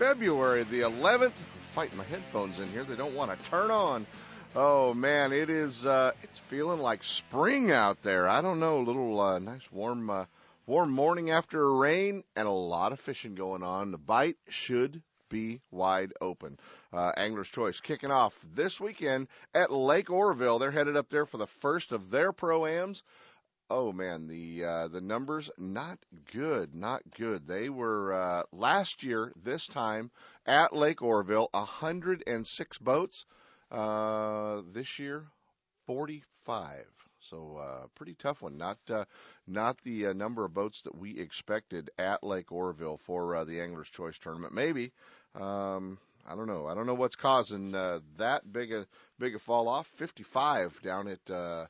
February the 11th. Fighting my headphones in here; they don't want to turn on. Oh man, it is. Uh, it's feeling like spring out there. I don't know, a little uh, nice warm, uh, warm morning after a rain, and a lot of fishing going on. The bite should be wide open. Uh, Angler's Choice kicking off this weekend at Lake Oroville. They're headed up there for the first of their pro-ams oh man, the uh, the numbers not good, not good. They were uh, last year this time at Lake Oroville, 106 boats. Uh, this year, 45. So uh, pretty tough one. Not uh, not the uh, number of boats that we expected at Lake Oroville for uh, the Anglers Choice Tournament. Maybe. Um, I don't know. I don't know what's causing uh, that big a big a fall off. 55 down at uh,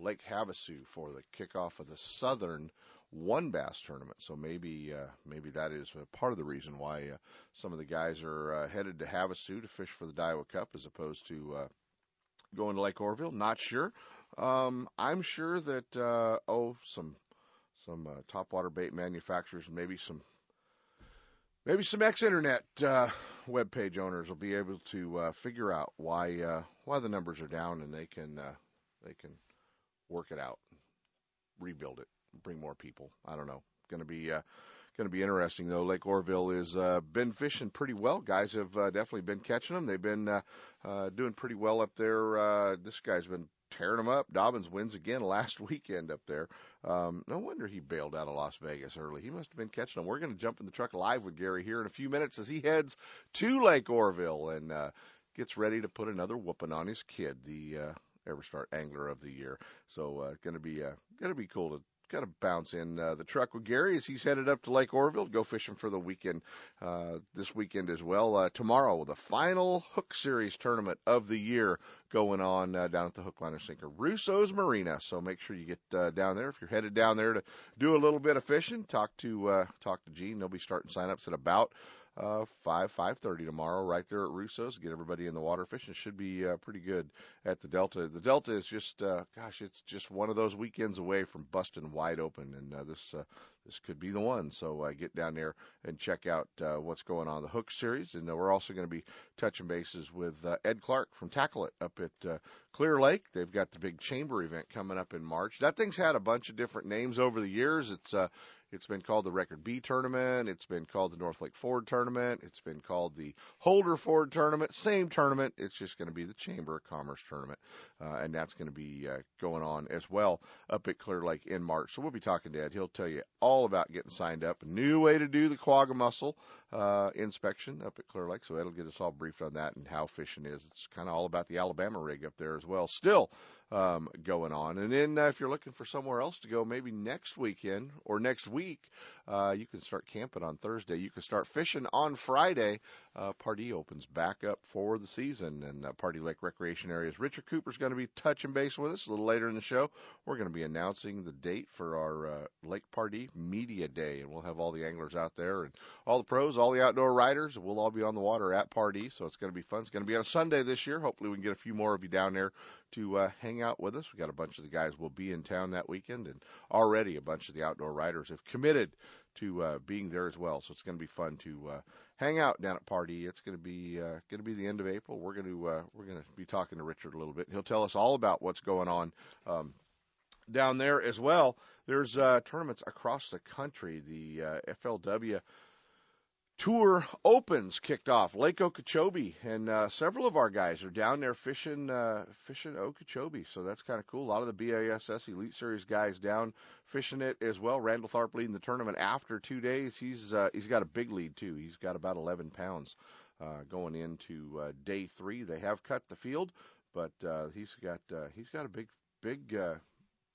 Lake Havasu for the kickoff of the Southern one bass tournament. So maybe uh, maybe that is part of the reason why uh, some of the guys are uh, headed to Havasu to fish for the Daiwa Cup as opposed to uh, going to Lake Oroville. Not sure. Um, I'm sure that uh, oh some some uh, topwater bait manufacturers, maybe some maybe some ex-internet uh, web page owners will be able to uh, figure out why uh, why the numbers are down, and they can uh, they can work it out, rebuild it, bring more people. I don't know. Going to be uh, going to be interesting though. Lake Oroville has uh, been fishing pretty well. Guys have uh, definitely been catching them. They've been uh, uh, doing pretty well up there. Uh, this guy's been tearing them up. Dobyns wins again last weekend up there. Um, no wonder he bailed out of Las Vegas early. He must have been catching them. We're going to jump in the truck live with Gary here in a few minutes as he heads to Lake Oroville and uh, gets ready to put another whooping on his kid. The uh, EverStart Angler of the Year. So uh, going to be uh, going to be cool to kind of bounce in uh, the truck with Gary as he's headed up to Lake Oroville to go fishing for the weekend uh, this weekend as well. Uh, tomorrow, the final Hook Series tournament of the year going on uh, down at the Hook Liner Sinker Russo's Marina. So make sure you get uh, down there if you're headed down there to do a little bit of fishing. Talk to uh, talk to Gene. They'll be starting signups at about uh, five five thirty tomorrow, right there at Russo's. Get everybody in the water fishing. Should be uh, pretty good at the Delta. The Delta is just, uh, gosh, it's just one of those weekends away from busting wide open, and uh, this uh, this could be the one. So uh, get down there and check out uh, what's going on the Hook Series, and uh, we're also going to be touching bases with uh, Ed Clark from Tackle It up at uh, Clear Lake. They've got the big chamber event coming up in March. That thing's had a bunch of different names over the years. It's uh, it's been called the Record-Bee Tournament. It's been called the North Lake Ford Tournament. It's been called the Holder Ford Tournament. Same tournament. It's just going to be the Chamber of Commerce Tournament. Uh, and that's going to be uh, going on as well up at Clear Lake in March. So we'll be talking to Ed. He'll tell you all about getting signed up. New way to do the quagga mussel uh, inspection up at Clear Lake. So Ed'll get us all briefed on that and how fishing is. It's kind of all about the Alabama rig up there as well. Still, um, going on. And then uh, if you're looking for somewhere else to go, maybe next weekend or next week, uh, you can start camping on Thursday. You can start fishing on Friday. Uh, Pardee opens back up for the season, and uh, Pardee Lake Recreation Areas. Richard Cooper's going to be touching base with us a little later in the show. We're going to be announcing the date for our uh, Lake Pardee Media Day, and we'll have all the anglers out there and all the pros, all the outdoor riders. We'll all be on the water at Pardee, so it's going to be fun. It's going to be on a Sunday this year. Hopefully, we can get a few more of you down there to uh, hang out with us. We got a bunch of the guys will be in town that weekend, and already a bunch of the outdoor riders have committed to uh, being there as well. So it's going to be fun to uh, hang out down at Pardee. It's going to be uh, going to be the end of April. We're going to uh, we're going to be talking to Richard a little bit. He'll tell us all about what's going on um, down there as well. There's uh, tournaments across the country. The uh, FLW Tour Opens kicked off Lake Okeechobee, and uh, several of our guys are down there fishing uh, fishing Okeechobee. So that's kind of cool. A lot of the BASS Elite Series guys down fishing it as well. Randall Tharp leading the tournament after two days. He's uh, he's got a big lead too. He's got about 11 pounds uh, going into uh, day three. They have cut the field, but uh, he's got uh, he's got a big big uh,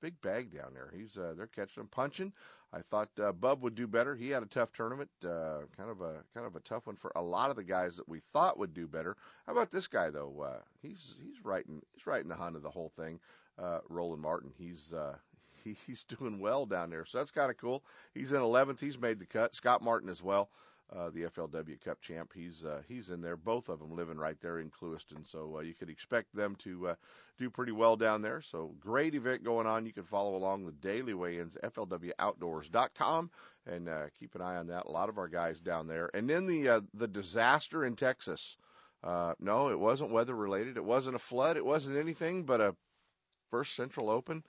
big bag down there. He's uh, they're catching him punching. I thought uh, Bub would do better. He had a tough tournament, uh, kind of a kind of a tough one for a lot of the guys that we thought would do better. How about this guy though? Uh, he's he's writing he's writing the hunt of the whole thing. Uh, Roland Martin, he's uh, he, he's doing well down there, so that's kind of cool. He's in 11th. He's made the cut. Scott Martin as well uh, the FLW Cup champ. He's uh, he's in there. Both of them living right there in Clewiston, so uh, you could expect them to uh, do pretty well down there. So great event going on. You can follow along the daily weigh-ins, FLWOutdoors.com, and uh, keep an eye on that. A lot of our guys down there. And then the uh, the disaster in Texas. Uh, no, it wasn't weather related. It wasn't a flood. It wasn't anything but a First Central Open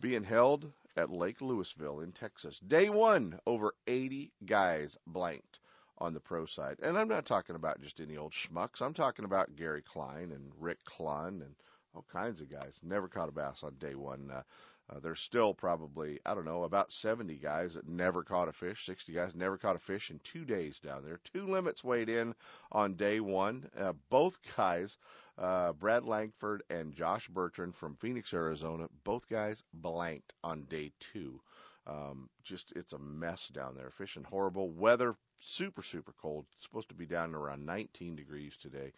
being held at Lake Lewisville in Texas. Day one, over 80 guys blanked on the pro side. And I'm not talking about just any old schmucks. I'm talking about Gary Klein and Rick Clunn and all kinds of guys. Never caught a bass on day one. Uh, uh, there's still probably, I don't know, about 70 guys that never caught a fish, 60 guys never caught a fish in two days down there. Two limits weighed in on day one. Uh, both guys, uh, Brad Langford and Josh Bertrand from Phoenix, Arizona, both guys blanked on day two. Um, just it's a mess down there. Fishing horrible. Weather super super cold. It's supposed to be down around 19 degrees today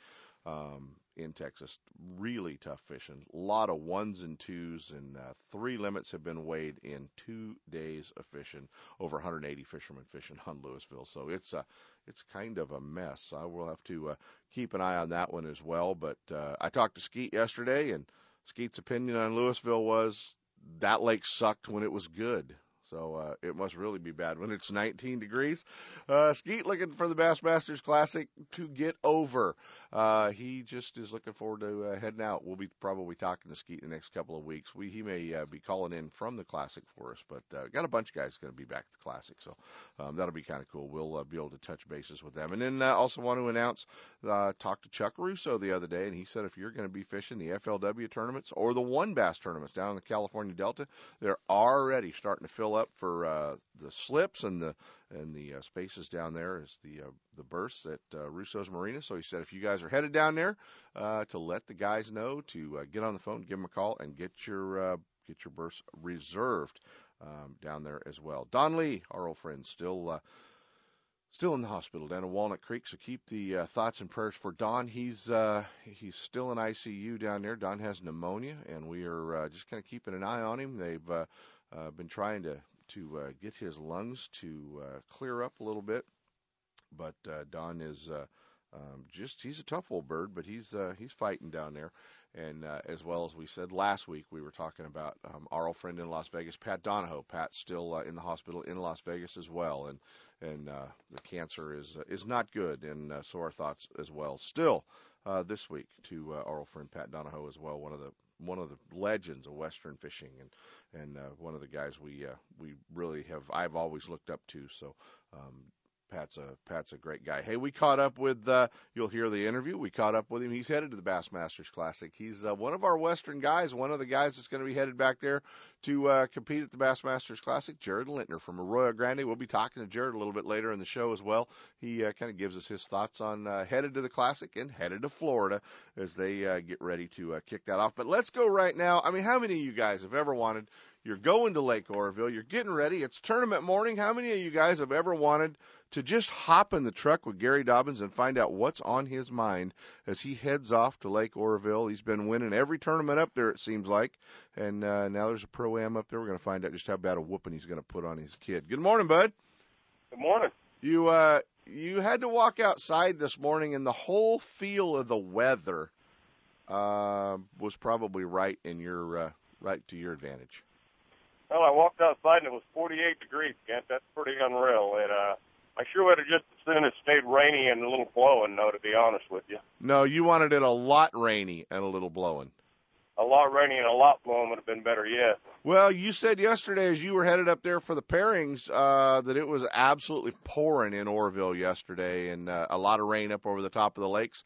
um, in Texas. Really tough fishing. A lot of ones and twos, and uh, three limits have been weighed in two days of fishing. Over 180 fishermen fishing on Lewisville. So it's a it's kind of a mess. I will have to uh, keep an eye on that one as well. But uh, I talked to Skeet yesterday, and Skeet's opinion on Lewisville was that lake sucked when it was good. So uh, it must really be bad when it's 19 degrees. Uh, Skeet looking for the Bassmasters Classic to get over. Uh, he just is looking forward to uh, heading out. We'll be probably talking to Skeet in the next couple of weeks. We he may uh, be calling in from the Classic for us, but uh, got a bunch of guys going to be back at the Classic, so um, that'll be kind of cool. We'll uh, be able to touch bases with them, and then uh, also want to announce. Uh, talked to Chuck Russo the other day, and he said if you're going to be fishing the FLW tournaments or the one bass tournaments down in the California Delta, they're already starting to fill up for uh, the slips and the and the uh, spaces down there is the uh, the berths at uh, Russo's Marina. So he said if you guys are headed down there, uh, to let the guys know to uh, get on the phone, give them a call, and get your uh, get your berths reserved um, down there as well. Don Lee, our old friend, still. Uh, Still in the hospital down in Walnut Creek, so keep the uh, thoughts and prayers for Don. He's uh, he's still in ICU down there. Don has pneumonia, and we are uh, just kind of keeping an eye on him. They've uh, uh, been trying to to uh, get his lungs to uh, clear up a little bit. But uh, Don is uh, um, just he's a tough old bird, but he's uh, he's fighting down there. And uh, as well as we said last week, we were talking about um, our old friend in Las Vegas, Pat Donahoe. Pat's still uh, in the hospital in Las Vegas as well, and and uh, the cancer is uh, is not good, and uh, so our thoughts as well. Still, uh, this week to uh, our old friend Pat Donahoe as well, one of the one of the legends of Western fishing, and and uh, one of the guys we uh, we really have I've always looked up to. So um, Pat's a Pat's a great guy. Hey, we caught up with uh, you'll hear the interview. We caught up with him. He's headed to the Bassmasters Classic. He's uh, one of our Western guys, one of the guys that's going to be headed back there to uh, compete at the Bassmasters Classic. Jared Lintner from Arroyo Grande. We'll be talking to Jared a little bit later in the show as well. He uh, kind of gives us his thoughts on uh, headed to the Classic and headed to Florida as they uh, get ready to uh, kick that off. But let's go right now. I mean, how many of you guys have ever wanted? You're going to Lake Oroville. You're getting ready. It's tournament morning. How many of you guys have ever wanted to just hop in the truck with Gary Dobyns and find out what's on his mind as he heads off to Lake Oroville. He's been winning every tournament up there, it seems like, and uh, now there's a pro am up there. We're going to find out just how bad a whooping he's going to put on his kid. Good morning, bud. Good morning. You uh, you had to walk outside this morning, and the whole feel of the weather uh, was probably right in your uh, right to your advantage. Well, I walked outside and it was 48 degrees, Kent. That's pretty unreal. It uh, I sure would have just as soon as stayed rainy and a little blowing, though, to be honest with you. No, you wanted it a lot rainy and a little blowing. A lot rainy and a lot blowing would have been better, yeah. Well, you said yesterday as you were headed up there for the pairings uh, that it was absolutely pouring in Oroville yesterday, and uh, a lot of rain up over the top of the lakes.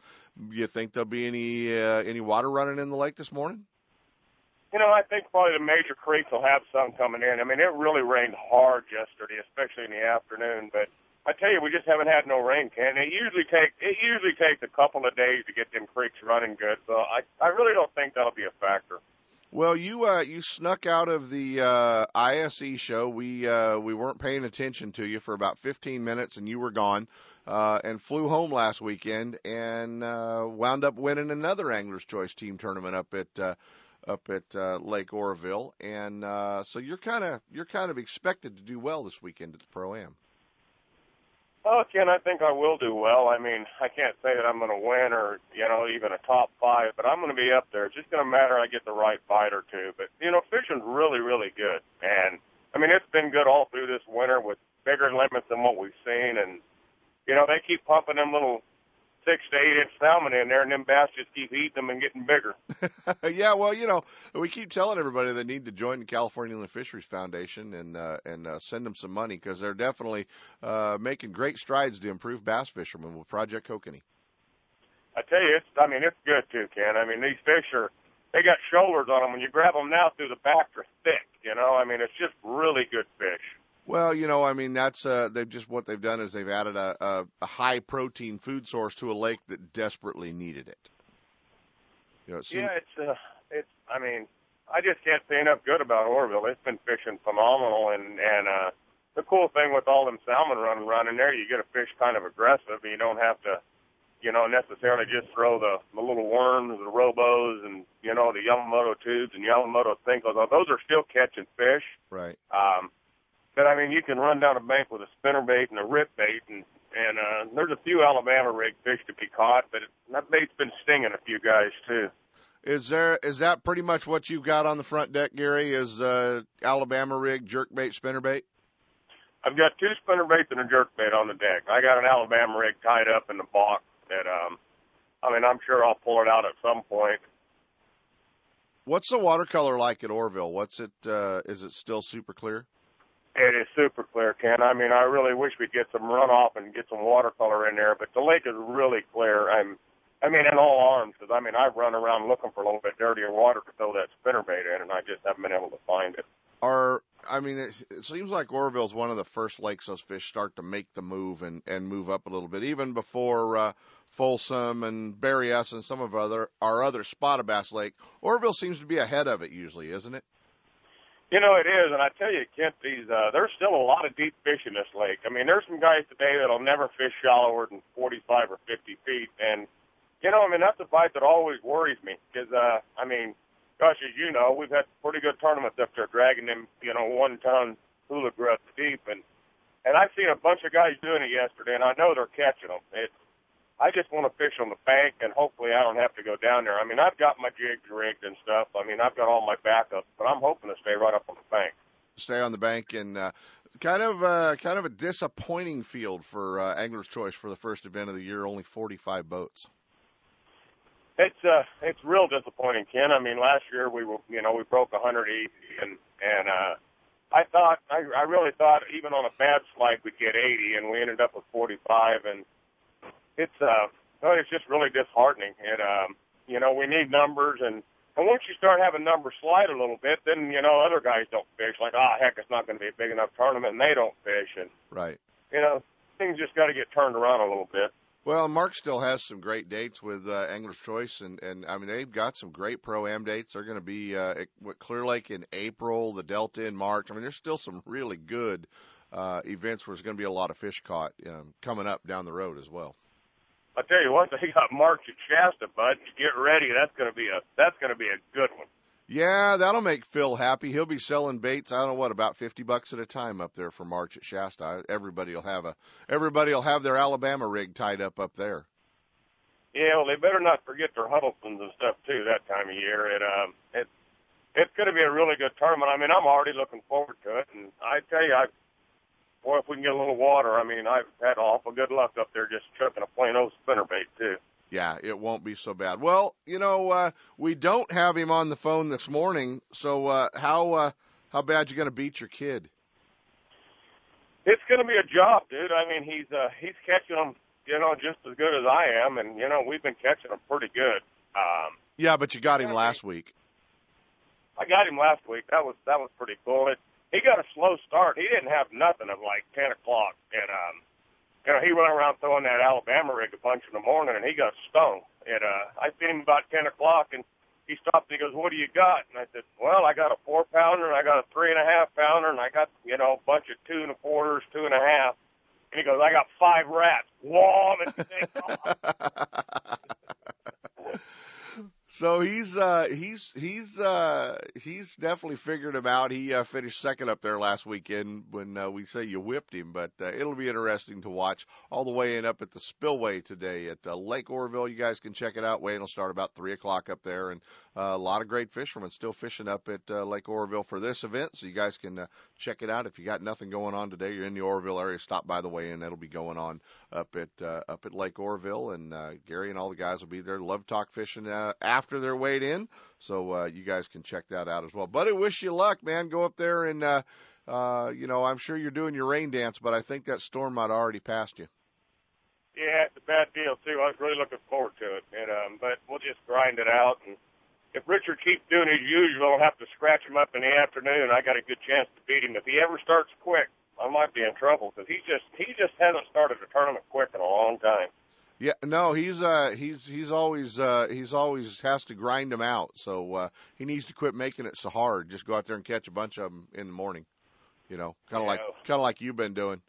You think there'll be any uh, any water running in the lake this morning? You know, I think probably the major creeks will have some coming in. I mean, it really rained hard yesterday, especially in the afternoon. But I tell you, we just haven't had no rain, Ken. It usually take it usually takes a couple of days to get them creeks running good. So I I really don't think that'll be a factor. Well, you uh, you snuck out of the uh, ISE show. We uh, we weren't paying attention to you for about 15 minutes, and you were gone. Uh, and flew home last weekend and uh, wound up winning another Angler's Choice team tournament up at uh, up at uh, Lake Oroville. And uh, so you're kind of you're kind of expected to do well this weekend at the Pro Am. Oh, Ken, I think I will do well. I mean, I can't say that I'm going to win or, you know, even a top five, but I'm going to be up there. It's just going to matter I get the right bite or two. But, you know, fishing's really, really good. And, I mean, it's been good all through this winter with bigger limits than what we've seen. And, you know, they keep pumping them little six to eight inch salmon in there, and them bass just keep eating them and getting bigger. yeah, well, you know, we keep telling everybody they need to join the California Inland Fisheries Foundation and uh, and uh, send them some money because they're definitely uh, making great strides to improve bass fishermen with Project Kokanee. I tell you, it's I mean it's good too, Ken. I mean these fish are they got shoulders on them. When you grab them now through the back, they're thick. You know, I mean it's just really good fish. Well, you know, I mean, that's uh, they've just what they've done is they've added a, a, a high protein food source to a lake that desperately needed it. You know, it seems... yeah, it's uh, it's. I mean, I just can't say enough good about Oroville. It's been fishing phenomenal, and and uh, the cool thing with all them salmon running running there, you get a fish kind of aggressive, and you don't have to, you know, necessarily just throw the the little worms, the robos, and you know the Yamamoto tubes and Yamamoto Senkos. Those are still catching fish. Right. Um, but I mean, you can run down a bank with a spinner bait and a rip bait, and and uh, there's a few Alabama rig fish to be caught, but it, that bait's been stinging a few guys too. Is there is that pretty much what you've got on the front deck, Gary? Is uh, Alabama rig jerk bait spinner bait? I've got two spinner baits and a jerk bait on the deck. I got an Alabama rig tied up in the box that um I mean I'm sure I'll pull it out at some point. What's the watercolor like at Oroville? What's it uh is it still super clear? It is super clear, Ken. I mean, I really wish we'd get some runoff and get some watercolor in there, but the lake is really clear. I'm, I mean, in all arms, because I mean, I've run around looking for a little bit dirtier water to throw that spinnerbait in, and I just haven't been able to find it. Are I mean, it, it seems like Oroville's one of the first lakes those fish start to make the move and and move up a little bit, even before uh, Folsom and Berryessa and some of other our other spotted bass lake. Oroville seems to be ahead of it usually, isn't it? You know it is, and I tell you, Kent, these uh, there's still a lot of deep fish in this lake. I mean, there's some guys today that'll never fish shallower than 45 or 50 feet, and you know, I mean that's a bite that always worries me because, uh, I mean, gosh, as you know, we've had pretty good tournaments up there dragging them, you know, one ton hula grubs deep, and and I've seen a bunch of guys doing it yesterday, and I know they're catching them. It's I just want to fish on the bank, and hopefully I don't have to go down there. I mean, I've got my jigs rigged and stuff. I mean, I've got all my backups, but I'm hoping to stay right up on the bank. Stay on the bank, and uh, kind of uh, kind of a disappointing field for uh, Angler's Choice for the first event of the year. Only 45 boats. It's uh, it's real disappointing, Ken. I mean, last year we were, you know, we broke 100 easy, and and uh, I thought, I, I really thought, even on a bad slide, we'd get 80, and we ended up with 45, and it's uh, well, it's just really disheartening. And um, you know, we need numbers, and and once you start having numbers slide a little bit, then you know other guys don't fish. Like, ah, oh, heck, it's not going to be a big enough tournament, and they don't fish. And right, you know, things just got to get turned around a little bit. Well, Mark still has some great dates with uh, Angler's Choice, and and I mean they've got some great pro am dates. They're going to be uh, at Clear Lake in April, the Delta in March. I mean, there's still some really good uh, events where there's going to be a lot of fish caught um, coming up down the road as well. I tell you what, they got March at Shasta, bud. Get ready. That's gonna be a that's gonna be a good one. Yeah, that'll make Phil happy. He'll be selling baits. I don't know what about fifty bucks at a time up there for March at Shasta. Everybody'll have a everybody'll have their Alabama rig tied up up there. Yeah, well, they better not forget their Huddlestons and stuff too that time of year. It um it it's going to be a really good tournament. I mean, I'm already looking forward to it, and I tell you, I boy, if we can get a little water, I mean, I've had awful good luck up there just chucking a plain old spinnerbait too. Yeah, it won't be so bad. Well, you know, uh, we don't have him on the phone this morning, so uh, how uh, how bad you going to beat your kid? It's going to be a job, dude. I mean, he's uh, he's catching them, you know, just as good as I am, and you know, we've been catching them pretty good. Um, yeah, but you got him last week. I got him last week. That was that was pretty cool. It, he got a slow start. He didn't have nothing at like ten o'clock, and um, you know he went around throwing that Alabama rig a bunch in the morning, and he got stung. And uh, I seen him about ten o'clock, and he stopped and he goes, "What do you got?" And I said, "Well, I got a four pounder and I got a three and a half pounder and I got you know a bunch of two and a quarters, two and a half." And he goes, "I got five rats." Wham! And off. So he's uh he's he's uh he's definitely figured him out. He uh, finished second up there last weekend when uh, we say you whipped him, but uh, it'll be interesting to watch all the way in up at the Spillway today at uh, Lake Oroville. You guys can check it out. Weighing will start about three o'clock up there, and uh, a lot of great fishermen still fishing up at uh, Lake Oroville for this event. So you guys can uh, check it out. If you got nothing going on today, you're in the Oroville area, stop by the way in. That'll be going on up at uh, up at Lake Oroville, and uh, Gary and all the guys will be there. Love talk fishing uh, they're weighed in, so uh, you guys can check that out as well. Buddy, wish you luck, man. Go up there and uh, uh, you know I'm sure you're doing your rain dance, but I think that storm might already passed you. Yeah, it's a bad deal too. I was really looking forward to it, and um, but we'll just grind it out. And if Richard keeps doing his usual, I'll have to scratch him up in the afternoon. I got a good chance to beat him. If he ever starts quick, I might be in trouble because he just he just hasn't started a tournament quick in a long time. Yeah, no, he's uh he's he's always uh he's always has to grind them out. So uh he needs to quit making it so hard. Just go out there and catch a bunch of them in the morning. You know, kind of like kind of like you've been doing.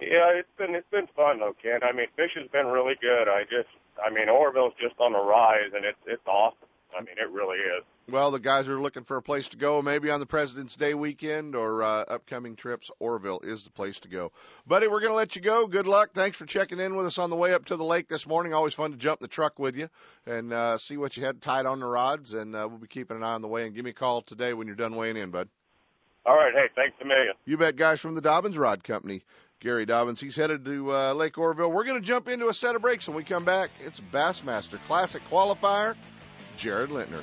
Yeah, it's been it's been fun though, Ken. I mean, fishing's been really good. I just I mean, Oroville's just on the rise, and it's it's awesome. I mean, it really is. Well, the guys are looking for a place to go, maybe on the President's Day weekend or uh, upcoming trips. Oroville is the place to go. Buddy, we're going to let you go. Good luck. Thanks for checking in with us on the way up to the lake this morning. Always fun to jump the truck with you and uh, see what you had tied on the rods. And uh, we'll be keeping an eye on the way. And give me a call today when you're done weighing in, bud. All right, hey, thanks a million. You bet, guys from the Dobyns Rod Company. Gary Dobyns, he's headed to uh, Lake Oroville. We're going to jump into a set of breaks when we come back. It's Bassmaster Classic qualifier, Jared Lintner.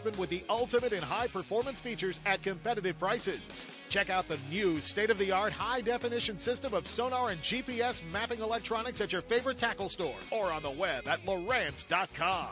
sportsmen with the ultimate in high performance features at competitive prices. Check out the new state of the art high definition system of sonar and GPS mapping electronics at your favorite tackle store or on the web at Lowrance.com.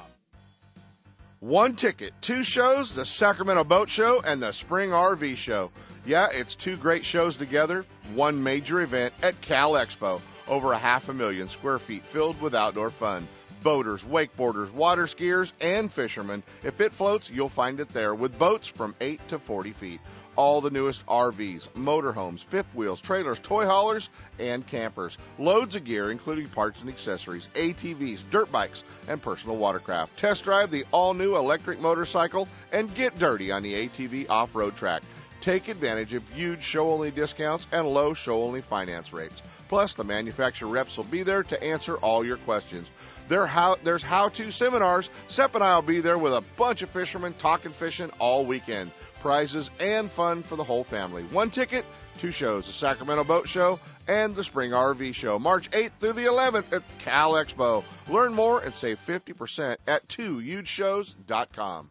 One ticket, two shows, the Sacramento Boat Show and the Spring RV Show. Yeah, it's two great shows together, one major event at Cal Expo. Over a half a million square feet filled with outdoor fun. Boaters, wakeboarders, water skiers, and fishermen. If it floats, you'll find it there with boats from 8 to 40 feet. All the newest RVs, motorhomes, fifth wheels, trailers, toy haulers, and campers. Loads of gear, including parts and accessories, ATVs, dirt bikes, and personal watercraft. Test drive the all new electric motorcycle and get dirty on the ATV off road track. Take advantage of huge show only discounts and low show only finance rates. Plus, the manufacturer reps will be there to answer all your questions. How, there's how to seminars. Sep and I will be there with a bunch of fishermen talking fishing all weekend. Prizes and fun for the whole family. One ticket, two shows the Sacramento Boat Show and the Spring RV Show, March 8th through the 11th at Cal Expo. Learn more and save 50% at 2hugeshows.com.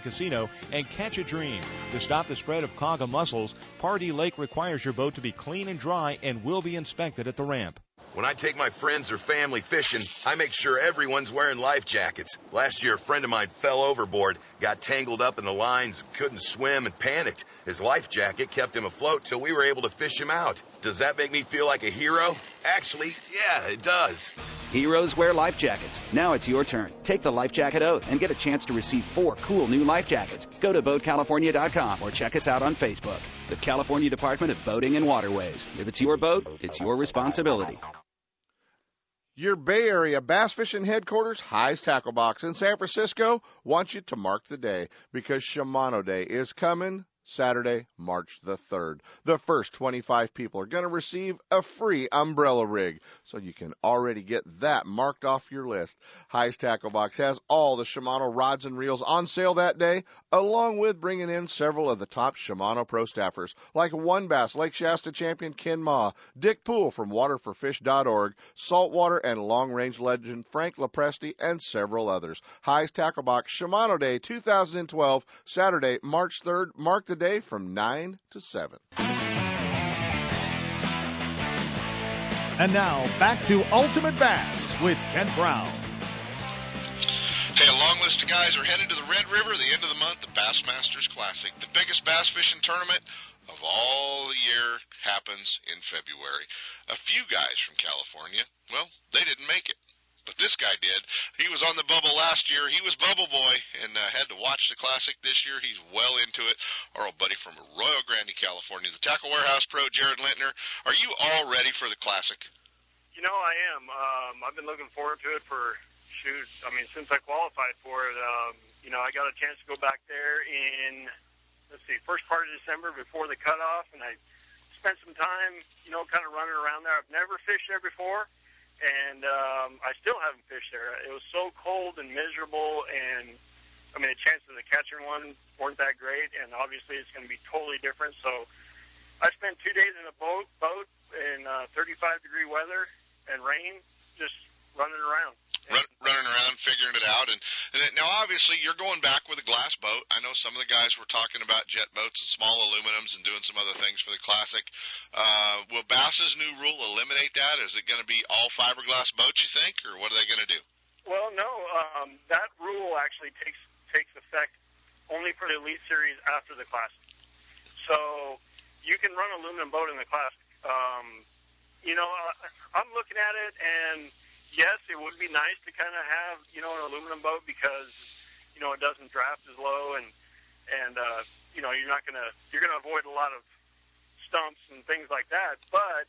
Casino and catch a dream. To stop the spread of quagga mussels, Pardee Lake requires your boat to be clean and dry and will be inspected at the ramp. When I take my friends or family fishing, I make sure everyone's wearing life jackets. Last year, a friend of mine fell overboard, got tangled up in the lines, couldn't swim, and panicked. His life jacket kept him afloat till we were able to fish him out. Does that make me feel like a hero? Actually, yeah, it does. Heroes wear life jackets. Now it's your turn. Take the life jacket oath and get a chance to receive four cool new life jackets. Go to BoatCalifornia.com or check us out on Facebook. The California Department of Boating and Waterways. If it's your boat, it's your responsibility. Your Bay Area bass fishing headquarters, Hi's Tackle Box in San Francisco, wants you to mark the day because Shimano Day is coming Saturday, March the 3rd. The first 25 people are going to receive a free umbrella rig, so you can already get that marked off your list. Hi's Tackle Box has all the Shimano rods and reels on sale that day, along with bringing in several of the top Shimano pro staffers, like One Bass Lake Shasta champion Ken Ma, Dick Poole from waterforfish.org, saltwater and long range legend Frank Lopresti, and several others. Hi's Tackle Box Shimano Day 2012, Saturday, March 3rd. Mark today from 9 to 7. And now back to Ultimate Bass with Kent Brown. Hey, a long list of guys are headed to the Red River the end of the month, the Bassmasters Classic, the biggest bass fishing tournament of all the year happens in February. A few guys from California, well, they didn't make it. But this guy did. He was on the bubble last year. He was Bubble Boy and uh, had to watch the Classic this year. He's well into it. Our old buddy from Arroyo Grande, California, the Tackle Warehouse Pro, Jared Lintner. Are you all ready for the Classic? You know, I am. Um, I've been looking forward to it for shoot. I mean, since I qualified for it. Um, you know, I got a chance to go back there in let's see, first part of December before the cutoff, and I spent some time, you know, kind of running around there. I've never fished there before and um, I still haven't fished there. It was so cold and miserable, and I mean the chances of catching one weren't that great, and obviously it's going to be totally different. So I spent two days in a boat, boat in uh, 35 degree weather and rain, just running around. Run, running around, figuring it out, and, and now obviously you're going back with a glass boat. I know some of the guys were talking about jet boats and small aluminums and doing some other things for the classic. Uh, will Bass's new rule eliminate that? Is it going to be all fiberglass boats? You think, or what are they going to do? Well, no. Um, that rule actually takes takes effect only for the Elite Series after the classic. So you can run aluminum boat in the classic. Um, you know, uh, I'm looking at it and yes, it would be nice to kind of have you know an aluminum boat because you know it doesn't draft as low and and uh, you know you're not gonna you're gonna avoid a lot of stumps and things like that. But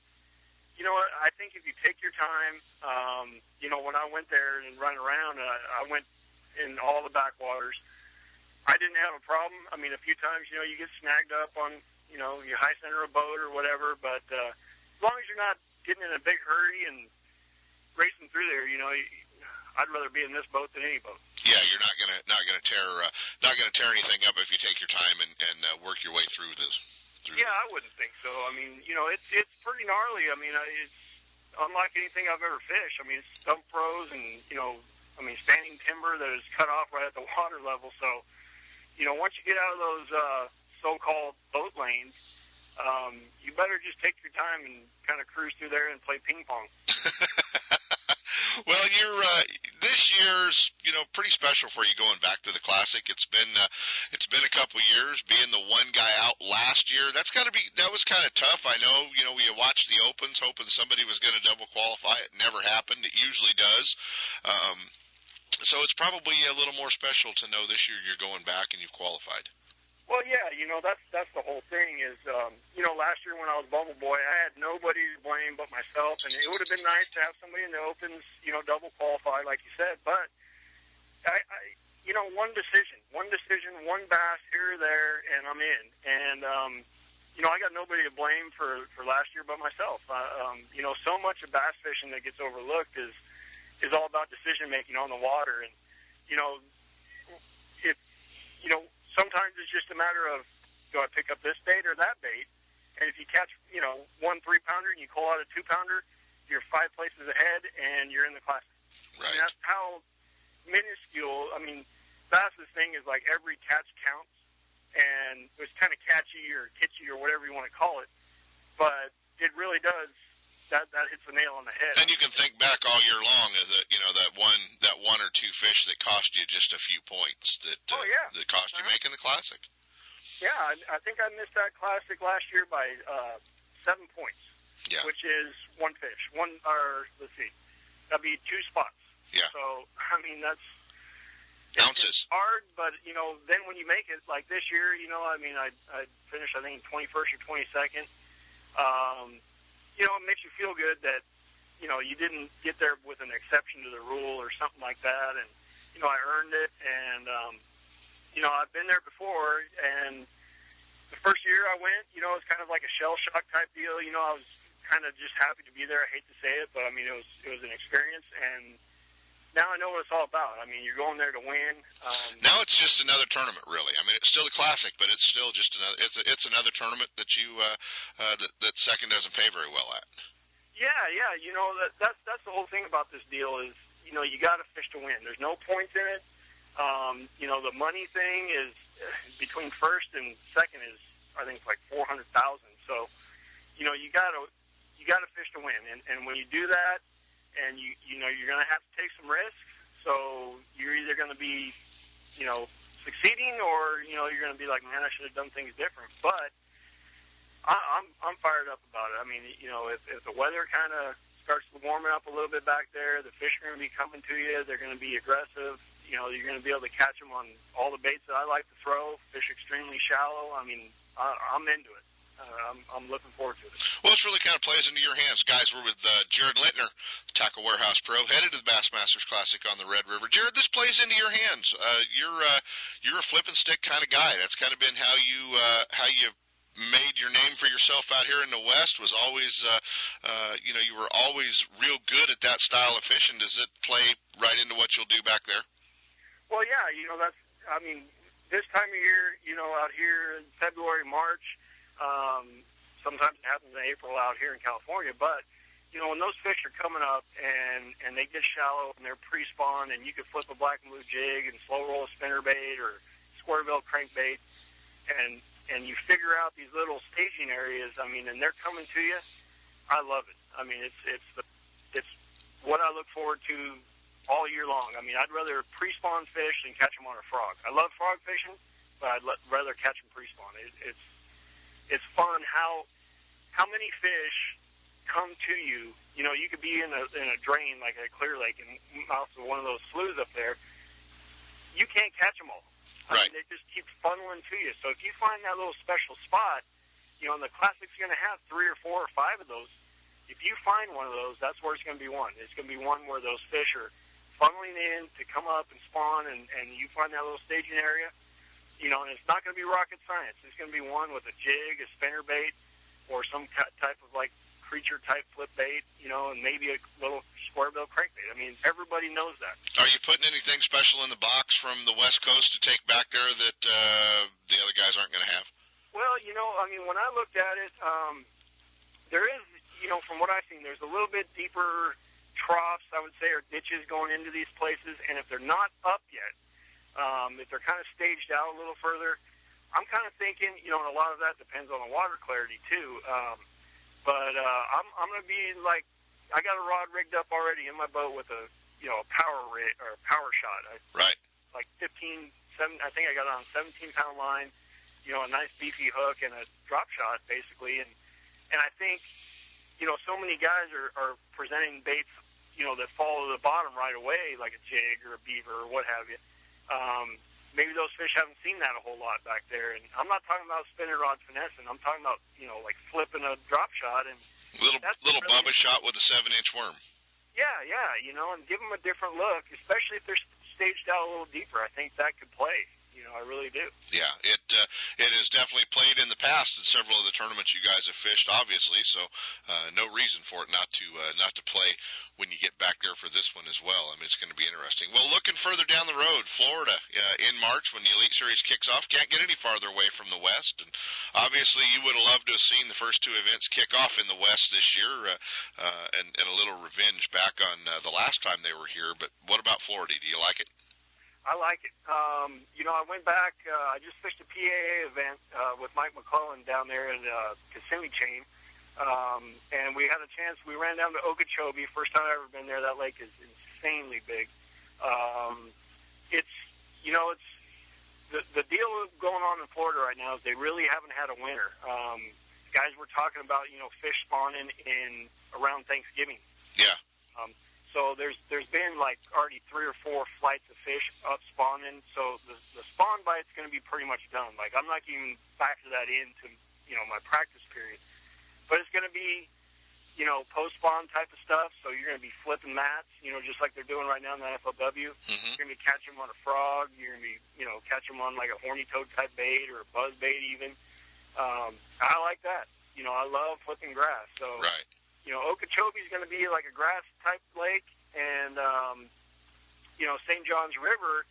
you know what? I think if you take your time, um, you know, when I went there and run around, uh, I went in all the backwaters. I didn't have a problem. I mean, a few times, you know, you get snagged up on, you know, your high center of boat or whatever. But uh, as long as you're not getting in a big hurry and racing through there, you know, I'd rather be in this boat than any boat. Yeah, you're not gonna not gonna tear uh, not gonna tear anything up if you take your time and and uh, work your way through this. Through yeah, I wouldn't think so. I mean, you know, it's it's pretty gnarly. I mean, it's unlike anything I've ever fished. I mean, it's stump froze and you know, I mean, standing timber that is cut off right at the water level. So, you know, once you get out of those uh, so-called boat lanes, um, you better just take your time and kind of cruise through there and play ping pong. Well, you're uh, this year's you know pretty special for you going back to the classic. It's been uh, it's been a couple years being the one guy out last year. That's got to be that was kind of tough. I know you know we watched the opens hoping somebody was going to double qualify. It never happened. It usually does. Um, so it's probably a little more special to know this year you're going back and you've qualified. Well, yeah, you know that's that's the whole thing. Is um, you know last year when I was Bubble Boy, I had nobody to blame but myself, and it would have been nice to have somebody in the opens, you know, double qualify like you said. But I, I you know, one decision, one decision, one bass here or there, and I'm in. And um, you know, I got nobody to blame for for last year but myself. Uh, um, you know, so much of bass fishing that gets overlooked is is all about decision making on the water. And you know, if you know, sometimes it's just a matter of do I pick up this bait or that bait? And if you catch, you know, one three pounder and you call out a two pounder, you're five places ahead and you're in the classic. Right. And that's how minuscule. I mean, Bass's thing is like every catch counts, and it's kind of catchy or kitschy or whatever you want to call it, but it really does. That that hits the nail on the head. And you can think back all year long of the, you know, that one that one or two fish that cost you just a few points that uh, Oh, yeah. that cost you Uh-huh. making the classic. Yeah, I, I think I missed that classic last year by uh, seven points, Yeah. which is one fish. One, or let's see, that'd be two spots. Yeah. So I mean that's it's- Ounces. It's hard, but you know, then when you make it like this year, you know, I mean, I I finished I think 21st or 22nd. Um, you know, it makes you feel good that you know you didn't get there with an exception to the rule or something like that, and you know I earned it, and um, you know I've been there before, and the first year I went, you know, it was kind of like a shell shock type deal. You know, I was kind of just happy to be there. I hate to say it, but I mean, it was it was an experience, and now I know what it's all about. I mean, you're going there to win. Um, Now it's just another tournament, really. I mean, it's still a classic, but it's still just another. It's it's another tournament that you uh, uh, that that second doesn't pay very well at. Yeah, yeah. You know that that's that's the whole thing about this deal is you know you got to fish to win. There's no points in it. Um, you know the money thing is between first and second is I think it's like four hundred thousand. So you know you got to you got to fish to win, and and when you do that, and you you know you're going to have to take some risks. So you're either going to be you know succeeding or you know you're going to be like man I should have done things different, but I, I'm I'm fired up about it. I mean, you know, if if the weather kind of starts warming up a little bit back there, the fish are going to be coming to you. They're going to be aggressive. You know, you're going to be able to catch them on all the baits that I like to throw. Fish extremely shallow. I mean, I, I'm into it. Uh, I'm I'm looking forward to it. Well, this really kind of plays into your hands, guys. We're with uh, Jared Lintner, Tackle Warehouse Pro, headed to the Bassmasters Classic on the Red River. Jared, this plays into your hands. Uh, you're uh, you're a flip and stick kind of guy. That's kind of been how you uh, how you made your name for yourself out here in the West. Was always uh, uh, you know you were always real good at that style of fishing. Does it play right into what you'll do back there? Well, yeah, you know that's. I mean, this time of year, you know, out here in February, March, um, sometimes it happens in April out here in California. But you know, when those fish are coming up and and they get shallow and they're pre-spawn, and you can flip a black and blue jig and slow roll a spinner bait or square bill crankbait, and and you figure out these little staging areas. I mean, and they're coming to you. I love it. I mean, it's it's the it's what I look forward to all year long. I mean, I'd rather pre-spawn fish than catch them on a frog. I love frog fishing, but I'd let, rather catch them pre-spawn. It, it's it's fun how how many fish come to you. You know, you could be in a in a drain like a Clear Lake and mouth of one of those sloughs up there. You can't catch them all. I mean, they just keep funneling to you. So if you find that little special spot, you know, and the classic's going to have three or four or five of those. If you find one of those, that's where it's going to be one. It's going to be one where those fish are funneling in to come up and spawn, and and you find that little staging area. You know, and it's not going to be rocket science. It's going to be one with a jig, a spinner bait, or some type of like creature type flip bait. You know, and maybe a little square bill crankbait. I mean, everybody knows that. Are you putting anything special in the box from the West Coast to take back there that uh, the other guys aren't going to have? Well, you know, I mean, when I looked at it, um, there is, you know, from what I've seen, there's a little bit deeper troughs, I would say, or ditches going into these places. And if they're not up yet, um, if they're kind of staged out a little further, I'm kind of thinking, you know, and a lot of that depends on the water clarity too. Um, but uh, I'm, I'm going to be like, I got a rod rigged up already in my boat with a, you know, a power rig or a power shot. I, Right. like 15, seven, I think I got it on a 17 pound line, you know, a nice beefy hook and a drop shot basically. And, and I think, you know, so many guys are, are presenting baits, you know, that fall to the bottom right away, like a jig or a beaver or what have you. Um, maybe those fish haven't seen that a whole lot back there. And I'm not talking about spinning rod finessing. I'm talking about, you know, like flipping a drop shot and, Little little really- Bubba shot with a seven inch worm. yeah, yeah, you know, and give them a different look, especially if they're staged out a little deeper. I think that could play. You know, I really do. Yeah, it uh, it has definitely played in the past in several of the tournaments you guys have fished, obviously. So uh, no reason for it not to uh, not to play when you get back there for this one as well. I mean, it's going to be interesting. Well, looking further down the road, Florida uh, in March when the Elite Series kicks off, can't get any farther away from the West. And obviously, you would have loved to have seen the first two events kick off in the West this year, uh, uh, and, and a little revenge back on uh, the last time they were here. But what about Florida? Do you like it? I like it. Um, you know, I went back. Uh, I just fished a PAA event uh, with Mike McClelland down there at uh, Kissimmee Chain, um, and we had a chance. We ran down to Okeechobee. First time I've ever been there. That lake is insanely big. Um, it's you know, it's the the deal going on in Florida right now is they really haven't had a winter. Um, guys were talking about you know fish spawning in around Thanksgiving. Yeah. Um, so there's there's been like already three or four flights of fish up spawning. So the the spawn bite's going to be pretty much done. Like I'm not even factor that into you know my practice period, but it's going to be you know post spawn type of stuff. So you're going to be flipping mats, you know, just like they're doing right now in the FLW. Mm-hmm. You're going to be catching them on a frog. You're going to be you know catch them on like a horny toad type bait or a buzz bait even. Um, I like that. You know, I love flipping grass. So Right. You know, Okeechobee is going to be like a grass type lake, and um, you know, St. John's River.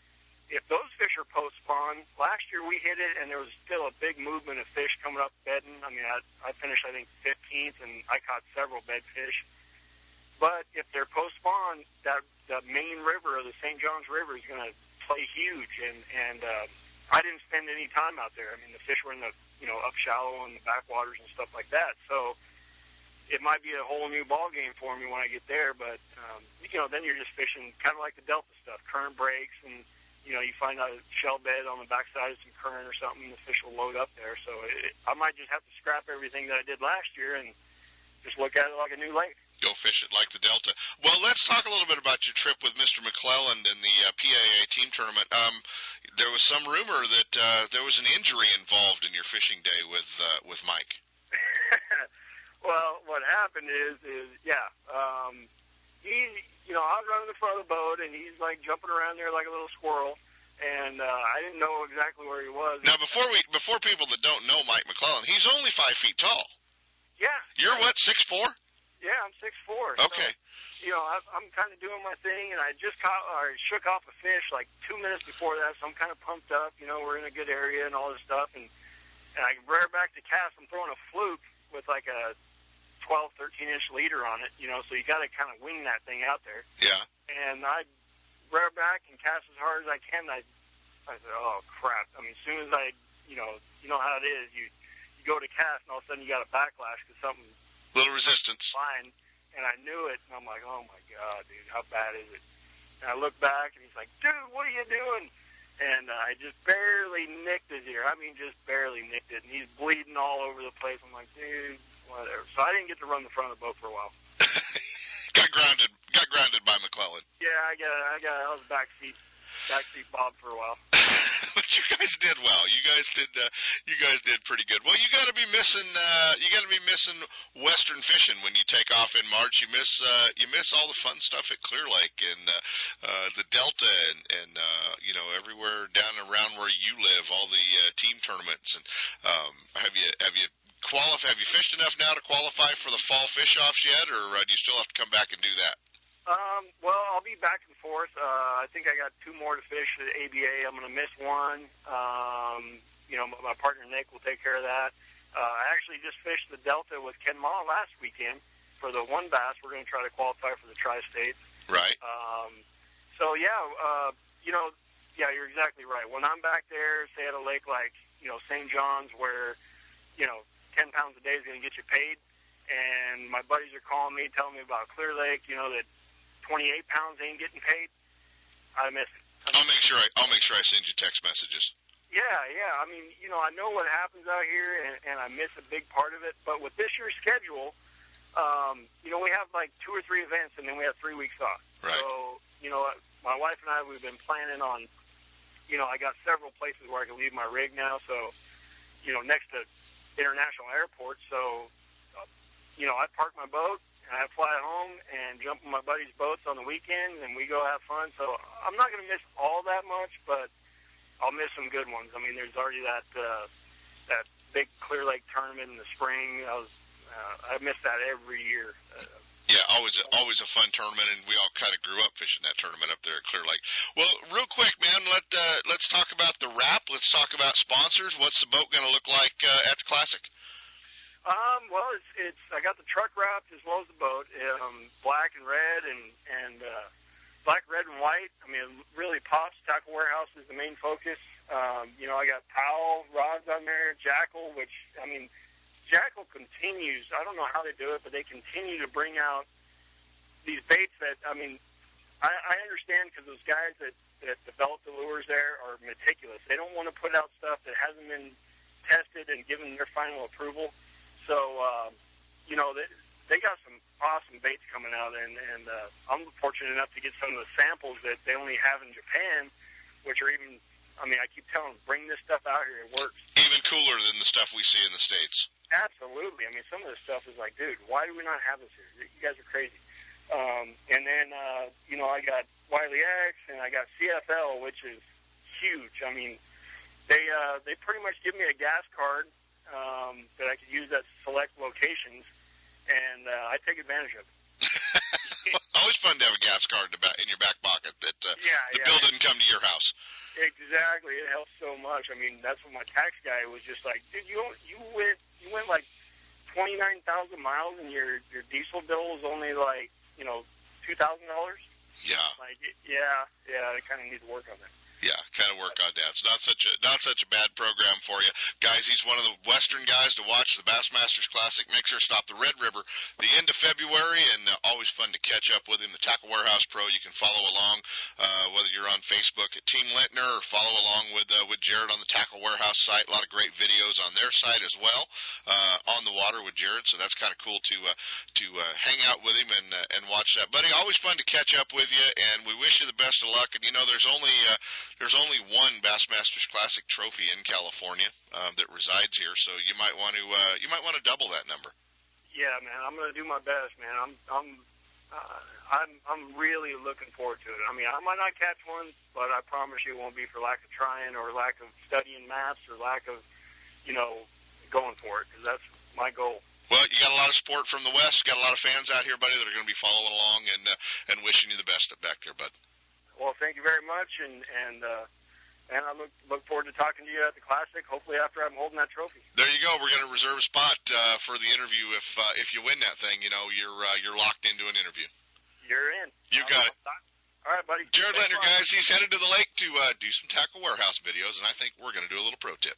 If those fish are post spawn, last year we hit it, and there was still a big movement of fish coming up bedding. I mean, I, I finished I think 15th, and I caught several bed fish. But if they're post spawn, that the main river of the St. John's River is going to play huge, and and uh, I didn't spend any time out there. I mean, the fish were in the you know up shallow in the backwaters and stuff like that. So it might be a whole new ball game for me when I get there. But um, you know, then you're just fishing kind of like the Delta stuff, current breaks, and you know, you find a shell bed on the backside of some current or something, the fish will load up there. So it, I might just have to scrap everything that I did last year and just look at it like a new lake. Go fish it like the Delta. Well, let's talk a little bit about your trip with Mr. McClelland in the uh, PAA team tournament. Um, there was some rumor that uh, there was an injury involved in your fishing day with uh, with Mike. well, what happened is, is yeah, um, he, you know, I was running the front of the boat, and he's like jumping around there like a little squirrel, and uh, I didn't know exactly where he was. Now, before we before people that don't know Mike McClelland, he's only five feet tall. yeah, You're what six four? yeah, I'm six four. Okay. So, you know, I, I'm kind of doing my thing, and I just caught or shook off a fish like two minutes before that, so I'm kind of pumped up. You know, we're in a good area and all this stuff, and and I rear back to cast. I'm throwing a fluke with like a 12, 13 inch leader on it. You know, so you got to kind of wing that thing out there. Yeah. And I rear back and cast as hard as I can. I I said, oh crap! I mean, as soon as I, you know, you know how it is. You you go to cast, and all of a sudden you got a backlash because something Little resistance. fine, and I knew it, and I'm like, oh my god, dude, how bad is it? And I look back, and he's like, dude, what are you doing? And uh, I just barely nicked his ear. I mean, just barely nicked it, and he's bleeding all over the place. I'm like, dude, whatever. So I didn't get to run the front of the boat for a while. got grounded. Got grounded by McClelland. Yeah, I got, I got, I was backseat, backseat Bob for a while. but you guys did well. You guys did. Uh, you guys did pretty good. Well, you got to be missing. Uh, you got to be missing Western fishing when you take off in March. You miss. Uh, you miss all the fun stuff at Clear Lake and uh, uh, the Delta and and uh, you know everywhere down around where you live. All the uh, team tournaments and um, have you have you qualify? Have you fished enough now to qualify for the fall fish offs yet, or uh, do you still have to come back and do that? Um, well, I'll be back and forth. Uh, I think I got two more to fish at ABA. I'm going to miss one. Um, you know, my, my partner Nick will take care of that. Uh, I actually just fished the Delta with Ken Ma last weekend for the one bass. We're going to try to qualify for the Tri-States. Right. Um, so yeah, uh, you know, yeah, you're exactly right. When I'm back there, say at a lake like you know St. John's, where you know 10 pounds a day is going to get you paid, and my buddies are calling me, telling me about Clear Lake, you know that 28 pounds ain't getting paid. I miss it. I'll make sure. I, I'll make sure I send you text messages. Yeah, yeah. I mean, you know, I know what happens out here, and, and I miss a big part of it. But with this year's schedule, um, you know, we have like two or three events, and then we have three weeks off. Right. So, you know, my wife and I, we've been planning on, you know, I got several places where I can leave my rig now. So, you know, next to international airports. So, uh, you know, I park my boat and I fly home and jump on my buddies' boats on the weekends, and we go have fun. So I'm not going to miss all that much, but I'll miss some good ones. I mean, there's already that uh, that big Clear Lake tournament in the spring. I was uh, I miss that every year. Uh, yeah, always always a fun tournament, and we all kind of grew up fishing that tournament up there at Clear Lake. Well, real quick, man, let uh, let's talk about the wrap. Let's talk about sponsors. What's the boat going to look like uh, at the classic? Um, well, it's it's I got the truck wrapped as well as the boat, um, black and red and and uh, black, red, and white. I mean, really pops. Tackle Warehouse is the main focus. Um, you know, I got Powell rods on there, Jackall, which I mean Jackall continues. I don't know how they do it, but they continue to bring out these baits that I mean, I, I understand because those guys that that develop the lures there are meticulous. They don't want to put out stuff that hasn't been tested and given their final approval. So, uh, you know, they, they got some awesome baits coming out, and and uh, I'm fortunate enough to get some of the samples that they only have in Japan, which are even. I mean, I keep telling them, bring this stuff out here. It works. Even cooler than the stuff we see in the states. Absolutely. I mean, some of this stuff is like, dude, why do we not have this here? You guys are crazy. Um, and then, uh, you know, I got Wiley X and I got CFL, which is huge. I mean, they uh, they pretty much give me a gas card um, that I could use at select locations, and uh, I take advantage of it. Always fun to have a gas card in, the back, in your back pocket that uh, yeah, the yeah. bill didn't come to your house. Exactly, it helps so much. I mean, that's what my tax guy was just like, dude, you you went you went like twenty nine thousand miles, and your your diesel bill was only like you know two thousand dollars. Yeah. Like, yeah, yeah, I kind of need to work on that. Yeah, kind of work on that. It's not such a not such a bad program for you, guys. He's one of the Western guys to watch the Bassmasters Classic Mixer stop the Red River the end of February, and uh, always fun to catch up with him. The Tackle Warehouse Pro. You can follow along uh, whether you're on Facebook at Team Lintner or follow along with uh, with Jared on the Tackle Warehouse site. A lot of great videos on their site as well uh, on the water with Jared. So that's kind of cool to uh, to uh, hang out with him and uh, and watch that, buddy. Always fun to catch up with you, and we wish you the best of luck. And you know, there's only uh, there's only one Bassmasters Classic trophy in California um, that resides here, so you might want to uh, you might want to double that number. Yeah, man, I'm gonna do my best, man. I'm I'm uh, I'm I'm really looking forward to it. I mean, I might not catch one, but I promise you, it won't be for lack of trying or lack of studying maps or lack of you know going for it because that's my goal. Well, you got a lot of support from the West. You got a lot of fans out here, buddy, that are going to be following along and uh, and wishing you the best back there, bud. Well, thank you very much, and and uh, and I look look forward to talking to you at the classic. Hopefully, after I'm holding that trophy. There you go. We're going to reserve a spot uh, for the interview. If uh, if you win that thing, you know you're uh, you're locked into an interview. You're in. You got it. All right, buddy. Jared Lintner, guys, he's headed to the lake to uh, do some tackle warehouse videos, and I think we're going to do a little pro tip.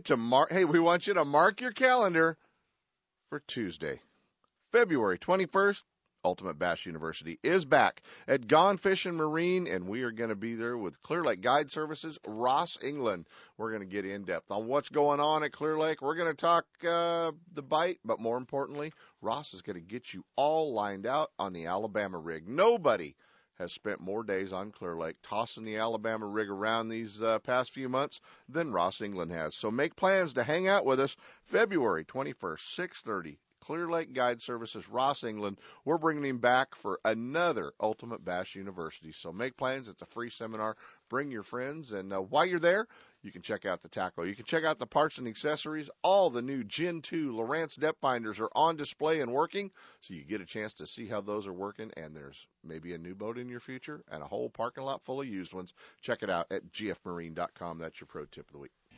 To mark. Hey, we want you to mark your calendar for Tuesday, February 21st. Ultimate Bass University is back at Gone Fishing Marine, and we are going to be there with Clear Lake Guide Services, Ross England. We're going to get in depth on what's going on at Clear Lake. We're going to talk uh, the bite, but more importantly, Ross is going to get you all lined out on the Alabama rig. Nobody has spent more days on Clear Lake tossing the Alabama rig around these uh, past few months than Ross England has. So make plans to hang out with us February 21st, 6:30. Clear Lake Guide Services, Ross England. We're bringing him back for another Ultimate Bass University. So make plans. It's a free seminar. Bring your friends, and uh, while you're there, you can check out the tackle. You can check out the parts and accessories. All the new Gen 2 Lowrance depth finders are on display and working, so you get a chance to see how those are working. And there's maybe a new boat in your future and a whole parking lot full of used ones. Check it out at gfmarine.com. That's your pro tip of the week.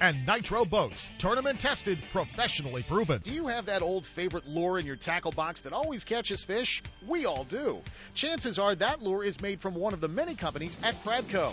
And Nitro Boats. Tournament tested, professionally proven. Do you have that old favorite lure in your tackle box that always catches fish? We all do. Chances are that lure is made from one of the many companies at Pradco.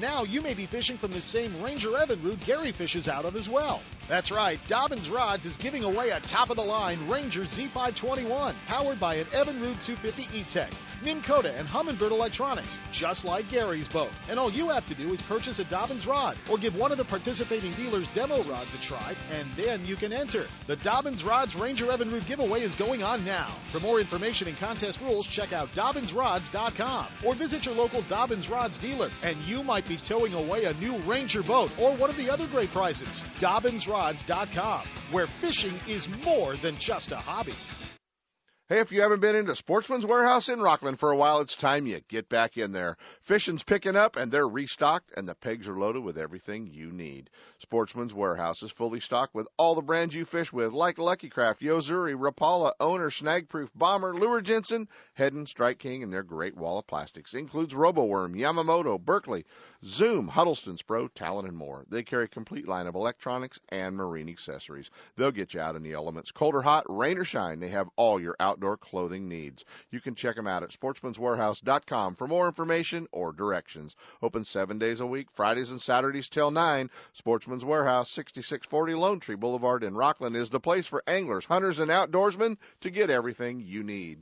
now you may be fishing from the same Ranger Evinrude Gary fishes out of as well. That's right, Dobyns Rods is giving away a top of the line Ranger Z521, powered by an Evan Evinrude 250 E-Tech. Minn Kota and Humminbird Electronics, just like Gary's boat. And all you have to do is purchase a Dobyns rod or give one of the participating dealers' demo rods a try, and then you can enter. The Dobyns Rods Ranger Evinrude giveaway is going on now. For more information and contest rules, check out DobynsRods.com or visit your local Dobyns Rods dealer, and you might be towing away a new Ranger boat or one of the other great prizes. DobynsRods.com, where fishing is more than just a hobby. Hey, if you haven't been into Sportsman's Warehouse in Rocklin for a while, it's time you get back in there. Fishing's picking up and they're restocked and the pegs are loaded with everything you need. Sportsman's Warehouse is fully stocked with all the brands you fish with, like Lucky Craft, Yo-Zuri, Rapala, Owner, Snagproof, Bomber, Luhr-Jensen, Heddon, Strike King, and their great wall of plastics. Includes Roboworm, Yamamoto, Berkley, Zoom, Huddleston's Pro, Talon, and more. They carry a complete line of electronics and marine accessories. They'll get you out in the elements. Cold or hot, rain or shine, they have all your outdoor clothing needs. You can check them out at sportsmanswarehouse.com for more information or directions. Open seven days a week, Fridays and Saturdays till 9. Sportsman's Warehouse, 6640 Lone Tree Boulevard in Rocklin is the place for anglers, hunters, and outdoorsmen to get everything you need.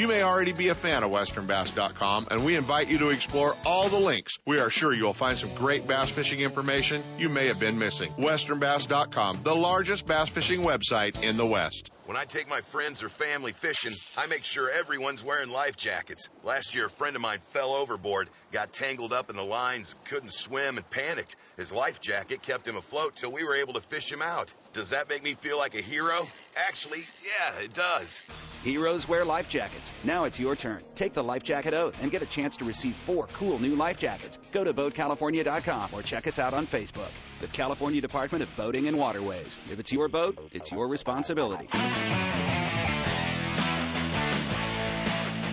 You may already be a fan of westernbass.com, and we invite you to explore all the links. We are sure you'll find some great bass fishing information you may have been missing. westernbass.com, the largest bass fishing website in the West. When I take my friends or family fishing, I make sure everyone's wearing life jackets. Last year, a friend of mine fell overboard, got tangled up in the lines, couldn't swim, and panicked. His life jacket kept him afloat till we were able to fish him out. Does that make me feel like a hero? Actually, yeah, it does. Heroes wear life jackets. Now it's your turn. Take the life jacket oath and get a chance to receive four cool new life jackets. Go to BoatCalifornia.com or check us out on Facebook. The California Department of Boating and Waterways. If it's your boat, it's your responsibility.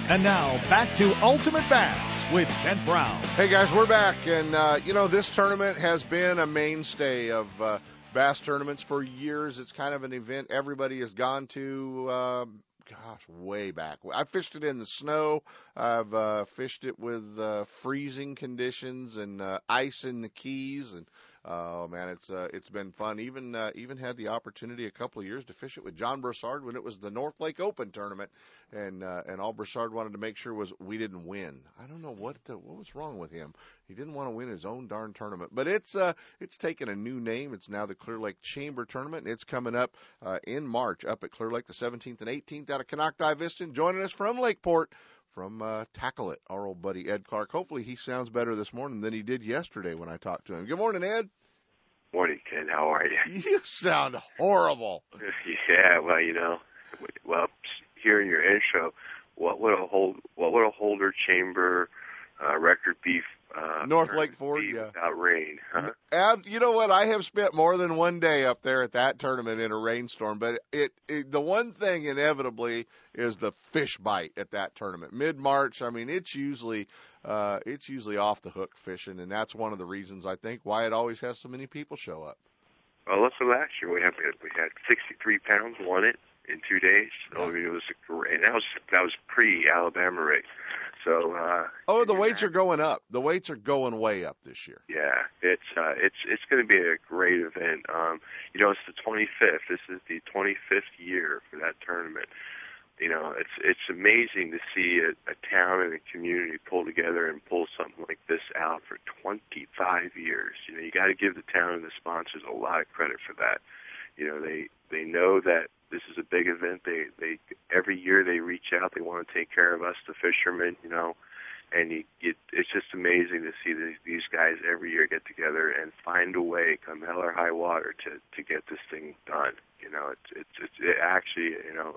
And now back to Ultimate Bass with Kent Brown. Hey guys, we're back, and uh, you know this tournament has been a mainstay of uh, bass tournaments for years. It's kind of an event everybody has gone to. Uh, gosh, way back. I fished it in the snow. I've uh, fished it with uh, freezing conditions and uh, ice in the keys, and Oh man, it's uh, it's been fun. Even uh, even had the opportunity a couple of years to fish it with John Broussard when it was the North Lake Open tournament, and uh, and all Broussard wanted to make sure was we didn't win. I don't know what the, what was wrong with him. He didn't want to win his own darn tournament. But it's uh, it's taken a new name. It's now the Clear Lake Chamber Tournament, and it's coming up uh, in March up at Clear Lake the 17th and 18th out of Konocti Vista. Joining us from Lakeport from uh, Tackle It, our old buddy Ed Clark. Hopefully he sounds better this morning than he did yesterday when I talked to him. Good morning, Ed. Morning, Ken. How are you? You sound horrible. yeah, well, you know, well, hearing your intro, what would a hold, what would a holder chamber uh, record be uh, North Lake Ford, yeah. without rain. Huh? Ab, you know what? I have spent more than one day up there at that tournament in a rainstorm, but it, it the one thing inevitably is the fish bite at that tournament. Mid March, I mean, it's usually uh, it's usually off the hook fishing, and that's one of the reasons I think why it always has so many people show up. Well, listen, last year we had we had 63 pounds won it in two days. I mean, it was great. And that was that was pre Alabama race. So uh, Oh, the weights are going up. The weights are going way up this year. yeah, it's uh, it's it's going to be a great event. Um, you know, it's the 25th. This is the 25th year for that tournament. You know, it's it's amazing to see a, a town and a community pull together and pull something like this out for 25 years. You know, you got to give the town and the sponsors a lot of credit for that. You know, they they know that this is a big event. They they every year they reach out. They want to take care of us, the fishermen. You know, and you, you, it's just amazing to see these, these guys every year get together and find a way, come hell or high water, to to get this thing done. You know, it's it's, it's it actually you know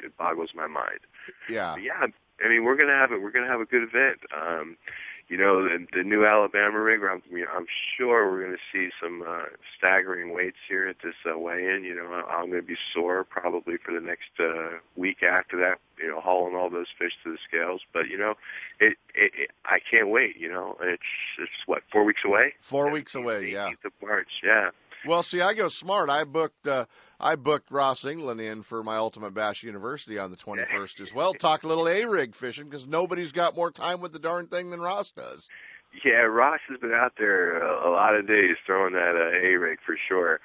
it boggles my mind. Yeah. But yeah, I mean we're gonna have it. We're gonna have a good event. Um, you know, the, the new Alabama rig. I'm, you know, I'm sure we're going to see some uh, staggering weights here at this uh, weigh-in. You know, I'm to be sore probably for the next uh, week after that. You know, hauling all those fish to the scales. But you know, it, it, it I can't wait. You know, it's it's what four weeks away. Four weeks away. Yeah. 18th of March. Yeah. Well, see, I go smart. I booked uh, I booked Ross England in for my Ultimate Bass University on the 21st as well. Talk a little A rig fishing because nobody's got more time with the darn thing than Ross does. Yeah, Ross has been out there a, a lot of days throwing that uh, A rig for sure.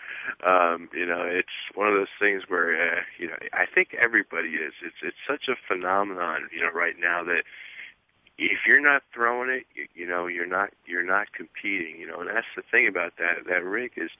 Um, you know, it's one of those things where uh, you know I think everybody is. It's it's such a phenomenon, you know, right now that if you're not throwing it, you, you know, you're not you're not competing. You know, and that's the thing about that that rig is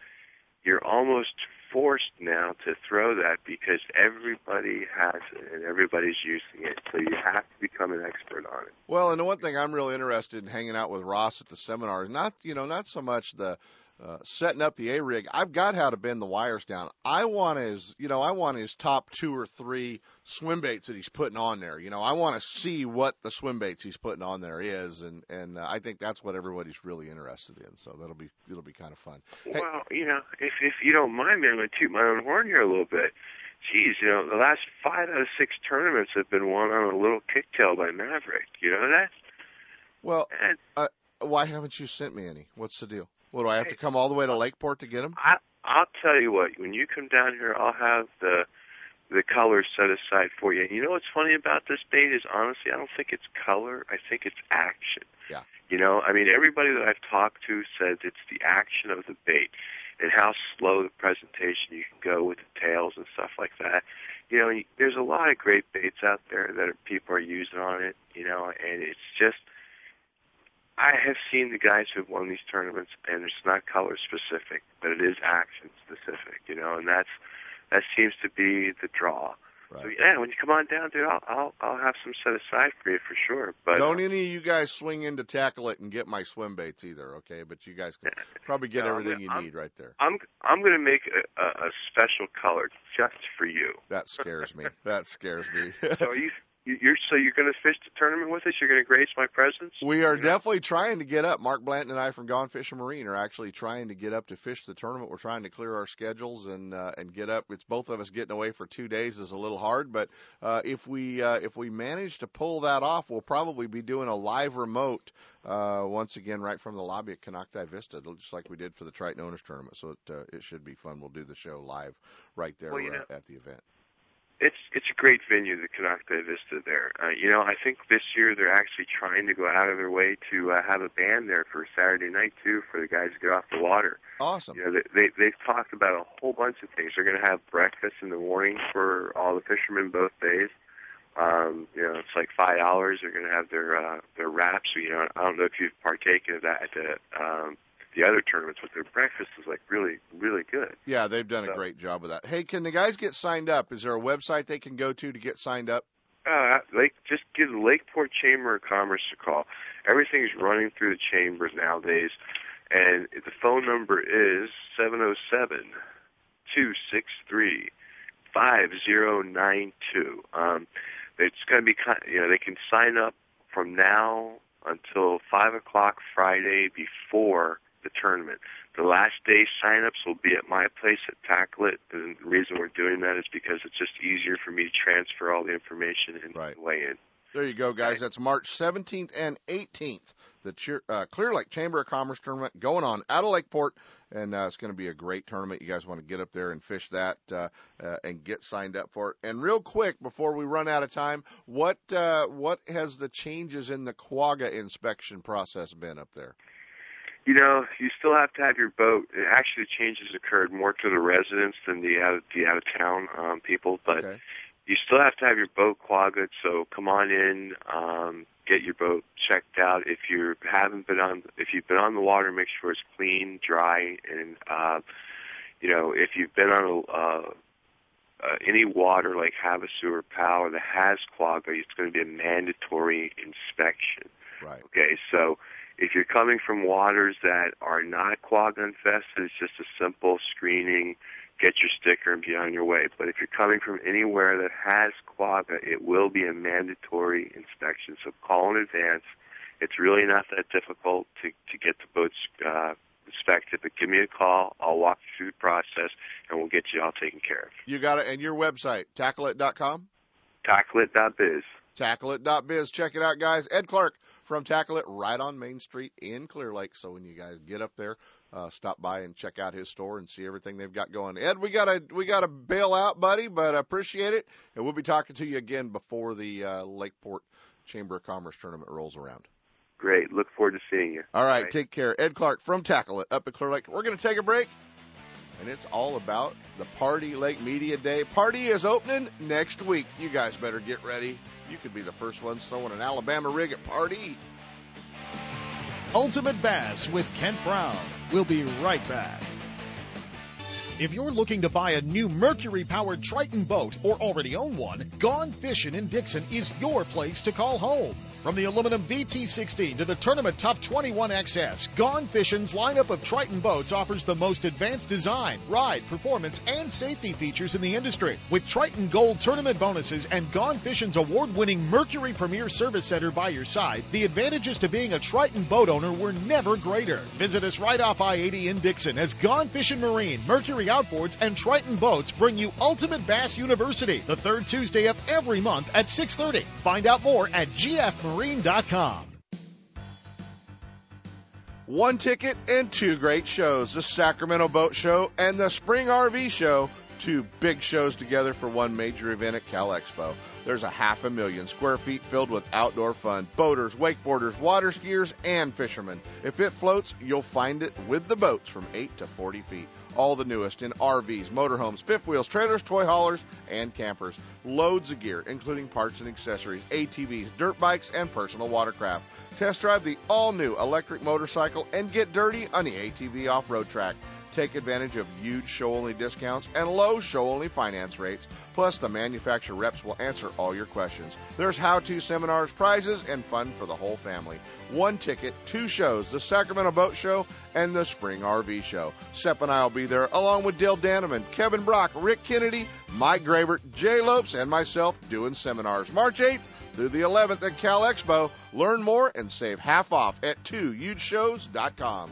you're almost forced now to throw that because everybody has it and everybody's using it. So you have to become an expert on it. Well, and the one thing I'm really interested in hanging out with Ross at the seminar not, you know, not so much the uh, setting up the A rig. I've got how to bend the wires down. I want his, you know, I want his top two or three swim baits that he's putting on there. You know, I want to see what the swim baits he's putting on there is, and and uh, I think that's what everybody's really interested in. So that'll be it'll be kind of fun. Hey, Well, you know, if if you don't mind me, I'm going to toot my own horn here a little bit. Geez, you know, the last five out of six tournaments have been won on a little kicktail by Maverick. You know that? well, And uh, why haven't you sent me any? What's the deal? What do I have to come all the way to Lakeport to get them? I I'll tell you what. When you come down here, I'll have the the colors set aside for you. And you know what's funny about this bait is honestly, I don't think it's color. I think it's action. Yeah. You know, I mean, everybody that I've talked to says it's the action of the bait and how slow the presentation you can go with the tails and stuff like that. You know, there's a lot of great baits out there that people are using on it. You know, and it's just. I have seen the guys who've won these tournaments, and it's not color specific, but it is action specific. You know, and that's that seems to be the draw. So Right. yeah, when you come on down, dude, I'll I'll, I'll have some set aside for you for sure. But Don't uh, any of you guys swing in to tackle it and get my swim baits either, okay? But you guys can probably get No, everything you I'm- need right there. I'm I'm going to make a, a, special color just for you. That scares me. That scares me. So you you- you're so you're going to fish the tournament with us? You're going to grace my presence? We are You know? definitely trying to get up. Mark Blanton and I from Gone Fishing Marine are actually trying to get up to fish the tournament. We're trying to clear our schedules and uh, and get up. It's both of us getting away for two days is a little hard, but uh, if we uh, if we manage to pull that off, we'll probably be doing a live remote uh, once again right from the lobby at Konocti Vista, just like we did for the Triton Owners Tournament. So it uh, it should be fun. We'll do the show live right there Well, you know- uh, at the event. It's it's a great venue, the Konocti Vista there. Uh, you know, I think this year they're actually trying to go out of their way to uh, have a band there for Saturday night too, for the guys to get off the water. Awesome. You know, they, they they've talked about a whole bunch of things. They're going to have breakfast in the morning for all the fishermen both days. Um, you know, it's like five dollars. They're going to have their uh, their wraps. You know, I don't know if you've partaken of that at the um, the other tournaments, but their breakfast is like really really good. Yeah, they've done a great job with that. Hey, can the guys get signed up? Is there a website they can go to to get signed up? Uh, Lake, just give the Lakeport Chamber of Commerce a call. Everything's running through the chambers nowadays, and the phone number is seven zero seven two six three five zero nine two. Um, it's going to be, you know, they can sign up from now until 5 o'clock Friday before the tournament. The last day signups will be at my place at Tackle It. And the reason we're doing that is because it's just easier for me to transfer all the information and Right. weigh in. There you go, guys. That's March 17th and 18th. The Cheer, uh, Clear Lake Chamber of Commerce tournament going on out of Lakeport, and uh, it's going to be a great tournament. You guys want to get up there and fish that uh, uh, and get signed up for it. And real quick, before we run out of time, what uh, what has the changes in the Quagga inspection process been up there? You know, you still have to have your boat. Actually, the changes occurred more to the residents than the out the out of town um, people, but Okay. you still have to have your boat quaggaed. So come on in, um, get your boat checked out. If you haven't been on, if you've been on the water, make sure it's clean, dry, and uh, you know if you've been on a, uh, uh, any water like Havasu or Powell that has quagga, it's going to be a mandatory inspection. Right. Okay, so if you're coming from waters that are not quagga infested, it's just a simple screening, get your sticker and be on your way. But if you're coming from anywhere that has quagga, it will be a mandatory inspection. So call in advance. It's really not that difficult to, to get the boats uh, inspected, but give me a call. I'll walk you through the process and we'll get you all taken care of. You got it. And your website, tackleit.com? Tackleit.biz. Tackleit.biz. Check it out, guys. Ed Clark from Tackle It right on Main Street in Clear Lake. So when you guys get up there, uh, stop by and check out his store and see everything they've got going. Ed, we gotta we gotta bail out, buddy, but I appreciate it, and we'll be talking to you again before the uh, Lakeport Chamber of Commerce tournament rolls around. Great. Look forward to seeing you. All right, Bye. take care. Ed Clark from Tackle It up at Clear Lake. We're going to take a break, and it's all about the Pardee Lake Media Day. Pardee is opening next week. You guys better get ready. You could be the first one throwing an Alabama rig at Pardee. Ultimate Bass with Kent Brown. We'll be right back. If you're looking to buy a new Mercury powered Triton boat or already own one, Gone Fishing in Dixon is your place to call home. From the aluminum VT16 to the Tournament Top 21XS, Gone Fishing's lineup of Triton boats offers the most advanced design, ride, performance, and safety features in the industry. With Triton Gold tournament bonuses and Gone Fishing's award-winning Mercury Premier Service Center by your side, the advantages to being a Triton boat owner were never greater. Visit us right off I-80 in Dixon as Gone Fishing Marine, Mercury Outboards, and Triton Boats bring you Ultimate Bass University the third Tuesday of every month at 6:30. Find out more at gfmarine.com. One ticket and two great shows the Sacramento Boat Show and the Spring RV Show. Two big shows together for one major event at Cal Expo. There's a half a million square feet filled with outdoor fun boaters, wakeboarders, water skiers, and fishermen. If it floats, you'll find it with the boats from 8 to 40 feet. All the newest in RVs, motorhomes, fifth wheels, trailers, toy haulers, and campers. Loads of gear, including parts and accessories, ATVs, dirt bikes, and personal watercraft. Test drive the all new electric motorcycle and get dirty on the ATV off road track. Take advantage of huge show only discounts and low show only finance rates. Plus, the manufacturer reps will answer all your questions. There's how to seminars, prizes, and fun for the whole family. One ticket, two shows the Sacramento Boat Show and the Spring RV Show. Sep and I will be there along with Dale Daneman, Kevin Brock, Rick Kennedy, Mike Gravert, Jay Lopes, and myself doing seminars. March 8th through the 11th at Cal Expo. Learn more and save half off at 2hugeshows.com.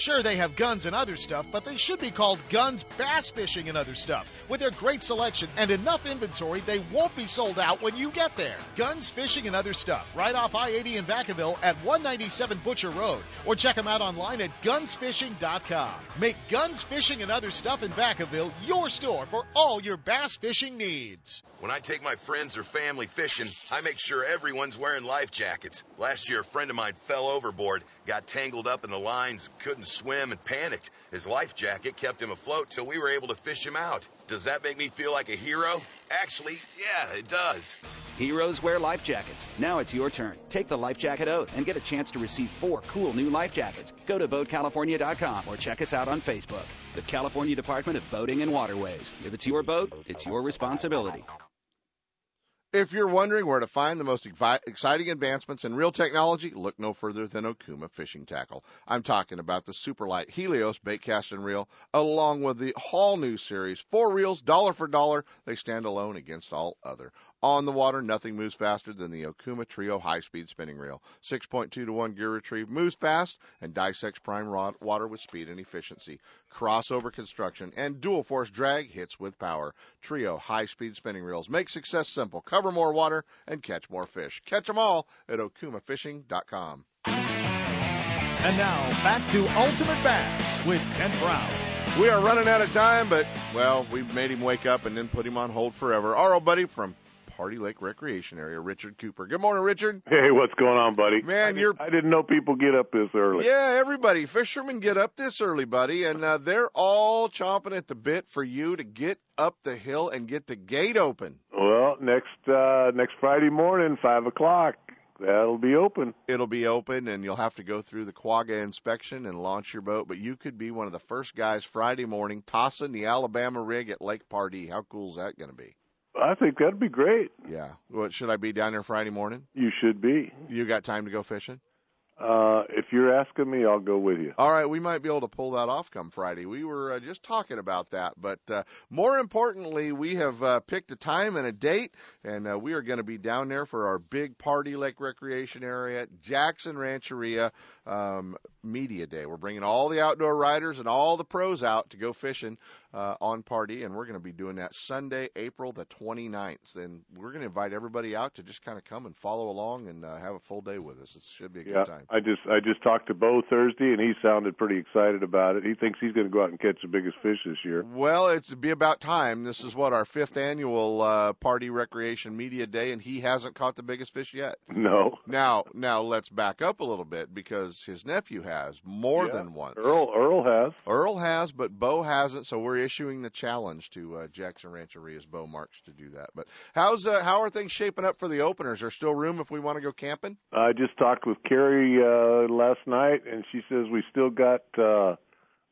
Sure, they have guns and other stuff, but they should be called Guns Bass Fishing and Other Stuff. With their great selection and enough inventory, they won't be sold out when you get there. Guns Fishing and Other Stuff, right off I-80 in Vacaville at 197 Butcher Road. Or check them out online at gunsfishing.com. Make Guns Fishing and Other Stuff in Vacaville your store for all your bass fishing needs. When I take my friends or family fishing, I make sure everyone's wearing life jackets. Last year, a friend of mine fell overboard, got tangled up in the lines, couldn't swim and panicked. His life jacket kept him afloat till we were able to fish him out. Does that make me feel like a hero? Actually, yeah, it does. Heroes wear life jackets. Now it's your turn. Take the life jacket oath and get a chance to receive four cool new life jackets. Go to BoatCalifornia.com or check us out on Facebook. The California Department of Boating and Waterways. If it's your boat, it's your responsibility. If you're wondering where to find the most exciting advancements in reel technology, look no further than Okuma Fishing Tackle. I'm talking about the Superlight Helios bait cast and reel, along with the all new series. Four reels, dollar for dollar. They stand alone against all other. On the water, nothing moves faster than the Okuma Trio high-speed spinning reel. 6.2 to 1 gear retrieve moves fast and dissects prime rod- water with speed and efficiency. Crossover construction and dual force drag hits with power. Trio high-speed spinning reels make success simple. Cover more water and catch more fish. Catch them all at okumafishing.com. And now back to Ultimate Bass with Kent Brown. We are running out of time, but well, we made him wake up and then put him on hold forever. Our old buddy from Pardee Lake Recreation Area, Richard Cooper. Good morning, Richard. Hey, what's going on, buddy? Man, I you're. I didn't know people get up this early. Yeah, everybody, fishermen get up this early, buddy, and uh, they're all chomping at the bit for you to get up the hill and get the gate open. Well, next uh next Friday morning, five o'clock. That'll be open. It'll be open, and you'll have to go through the quagga inspection and launch your boat. But you could be one of the first guys Friday morning tossing the Alabama rig at Lake Pardee. How cool is that going to be? I think that'd be great. Yeah. What should I be down there Friday morning? You should be. You got time to go fishing? Uh, if you're asking me, I'll go with you. All right, we might be able to pull that off come Friday. We were uh, just talking about that, but uh, more importantly, we have uh, picked a time and a date, and uh, we are going to be down there for our big Pardee Lake Recreation Area, Jackson Rancheria um, Media Day. We're bringing all the outdoor riders and all the pros out to go fishing uh, on Pardee, and we're going to be doing that Sunday, April the 29th. And we're going to invite everybody out to just kind of come and follow along and uh, have a full day with us. It should be a yeah, good time. I just I just talked to Bo Thursday, and he sounded pretty excited about it. He thinks he's going to go out and catch the biggest fish this year. Well, it's be about time. This is what our fifth annual uh, Pardee Recreation Media Day, and he hasn't caught the biggest fish yet. No. Now, now let's back up a little bit because his nephew has more Yeah. than once. Earl Earl has. Earl has, but Bo hasn't, so we're issuing the challenge to uh, Jackson Rancheria's Bo Marks to do that. But how's uh, how are things shaping up for the openers? Is there still room if we want to go camping? I just talked with Carrie uh, last night, and she says we still got uh,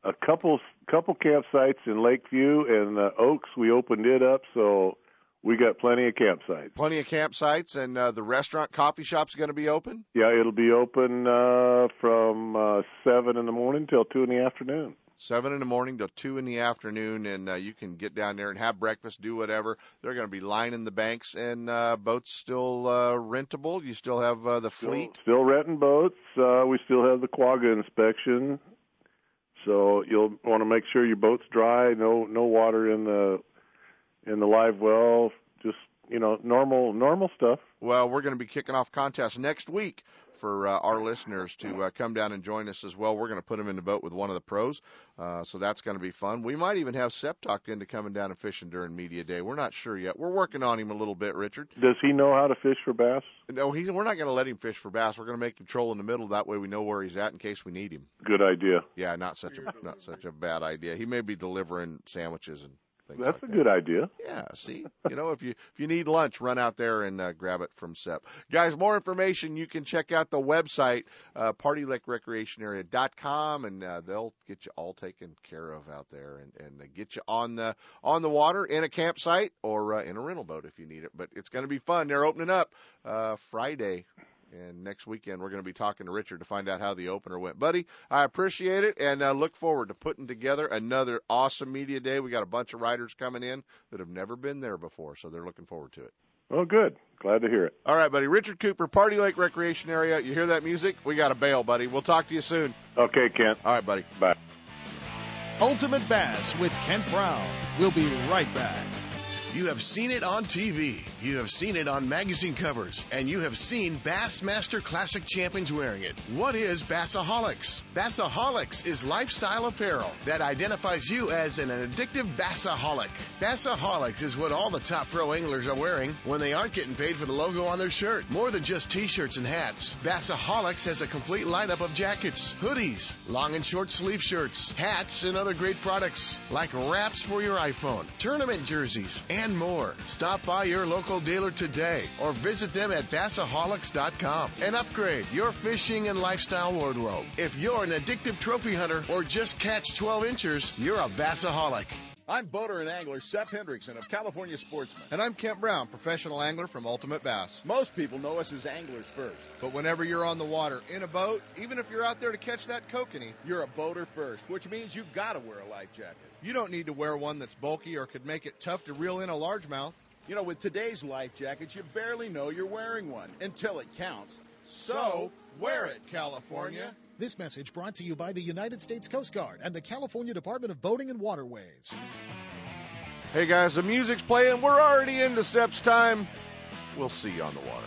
a couple couple campsites in Lakeview and uh, Oaks. We opened it up, so we got plenty of campsites. Plenty of campsites, and uh, the restaurant coffee shop's going to be open. Yeah, it'll be open uh, from uh, seven in the morning till two in the afternoon. Seven in the morning till two in the afternoon, and uh, you can get down there and have breakfast, do whatever. They're going to be lining the banks, and uh, boats still uh, rentable. You still have uh, the fleet. Still, still renting boats. Uh, we still have the quagga inspection. So you'll want to make sure your boat's dry. No no water in the in the live well. Just you know normal normal stuff. Well, we're going to be kicking off contests next week for uh, our listeners to uh, come down and join us as well. We're going to put them in the boat with one of the pros, uh, so that's going to be fun. We might even have Sep talked into coming down and fishing during media day. We're not sure yet. We're working on him a little bit, Richard. Does he know how to fish for bass? No, he's. We're not going to let him fish for bass. We're going to make him troll in the middle. That way, we know where he's at in case we need him. Good idea. Yeah, not such a not such a bad idea. He may be delivering sandwiches and things That's like a good idea. Yeah, see, you know, if you if you need lunch, run out there and uh, grab it from Sep. Guys, more information you can check out the website uh, PardeeLakeRecreationArea.com, and uh, they'll get you all taken care of out there and and uh, get you on the on the water in a campsite or uh, in a rental boat if you need it. But it's going to be fun. They're opening up uh, Friday. And next weekend, we're going to be talking to Richard to find out how the opener went. Buddy, I appreciate it and uh, look forward to putting together another awesome media day. We got a bunch of riders coming in that have never been there before, so they're looking forward to it. Oh, good. Glad to hear it. All right, buddy. Richard Cooper, Pardee Lake Recreation Area. You hear that music? We got a bail, buddy. We'll talk to you soon. Okay, Kent. All right, buddy. Bye. Ultimate Bass with Kent Brown. We'll be right back. You have seen it on TV. You have seen it on magazine covers. And you have seen Bassmaster Classic champions wearing it. What is Bassaholics? Bassaholics is lifestyle apparel that identifies you as an addictive bassaholic. Bassaholics is what all the top pro anglers are wearing when they aren't getting paid for the logo on their shirt. More than just t-shirts and hats. Bassaholics has a complete lineup of jackets, hoodies, long and short sleeve shirts, hats, and other great products like wraps for your iPhone, tournament jerseys, and more. Stop by your local dealer today or visit them at bassaholics.com and upgrade your fishing and lifestyle wardrobe. If you're an addictive trophy hunter or just catch 12 inchers, you're a bassaholic. I'm boater and angler Sep Hendrickson of California Sportsman. And I'm Kent Brown, professional angler from Ultimate Bass. Most people know us as anglers first. But whenever you're on the water in a boat, even if you're out there to catch that kokanee, you're a boater first, which means you've got to wear a life jacket. You don't need to wear one that's bulky or could make it tough to reel in a largemouth. You know, with today's life jackets, you barely know you're wearing one until it counts. So, wear it, California. This message brought to you by the United States Coast Guard and the California Department of Boating and Waterways. Hey guys, the music's playing. We're already into Sep's time. We'll see you on the water.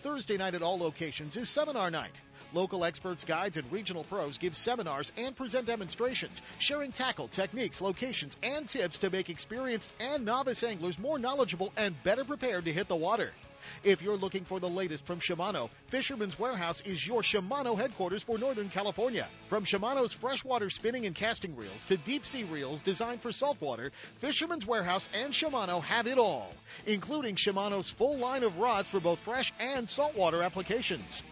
Thursday night at all locations is seminar night. Local experts, guides, and regional pros give seminars and present demonstrations, sharing tackle, techniques, locations, and tips to make experienced and novice anglers more knowledgeable and better prepared to hit the water. If you're looking for the latest from Shimano, Fisherman's Warehouse is your Shimano headquarters for Northern California. From Shimano's freshwater spinning and casting reels to deep sea reels designed for saltwater, Fisherman's Warehouse and Shimano have it all, including Shimano's full line of rods for both fresh and saltwater applications.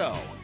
show.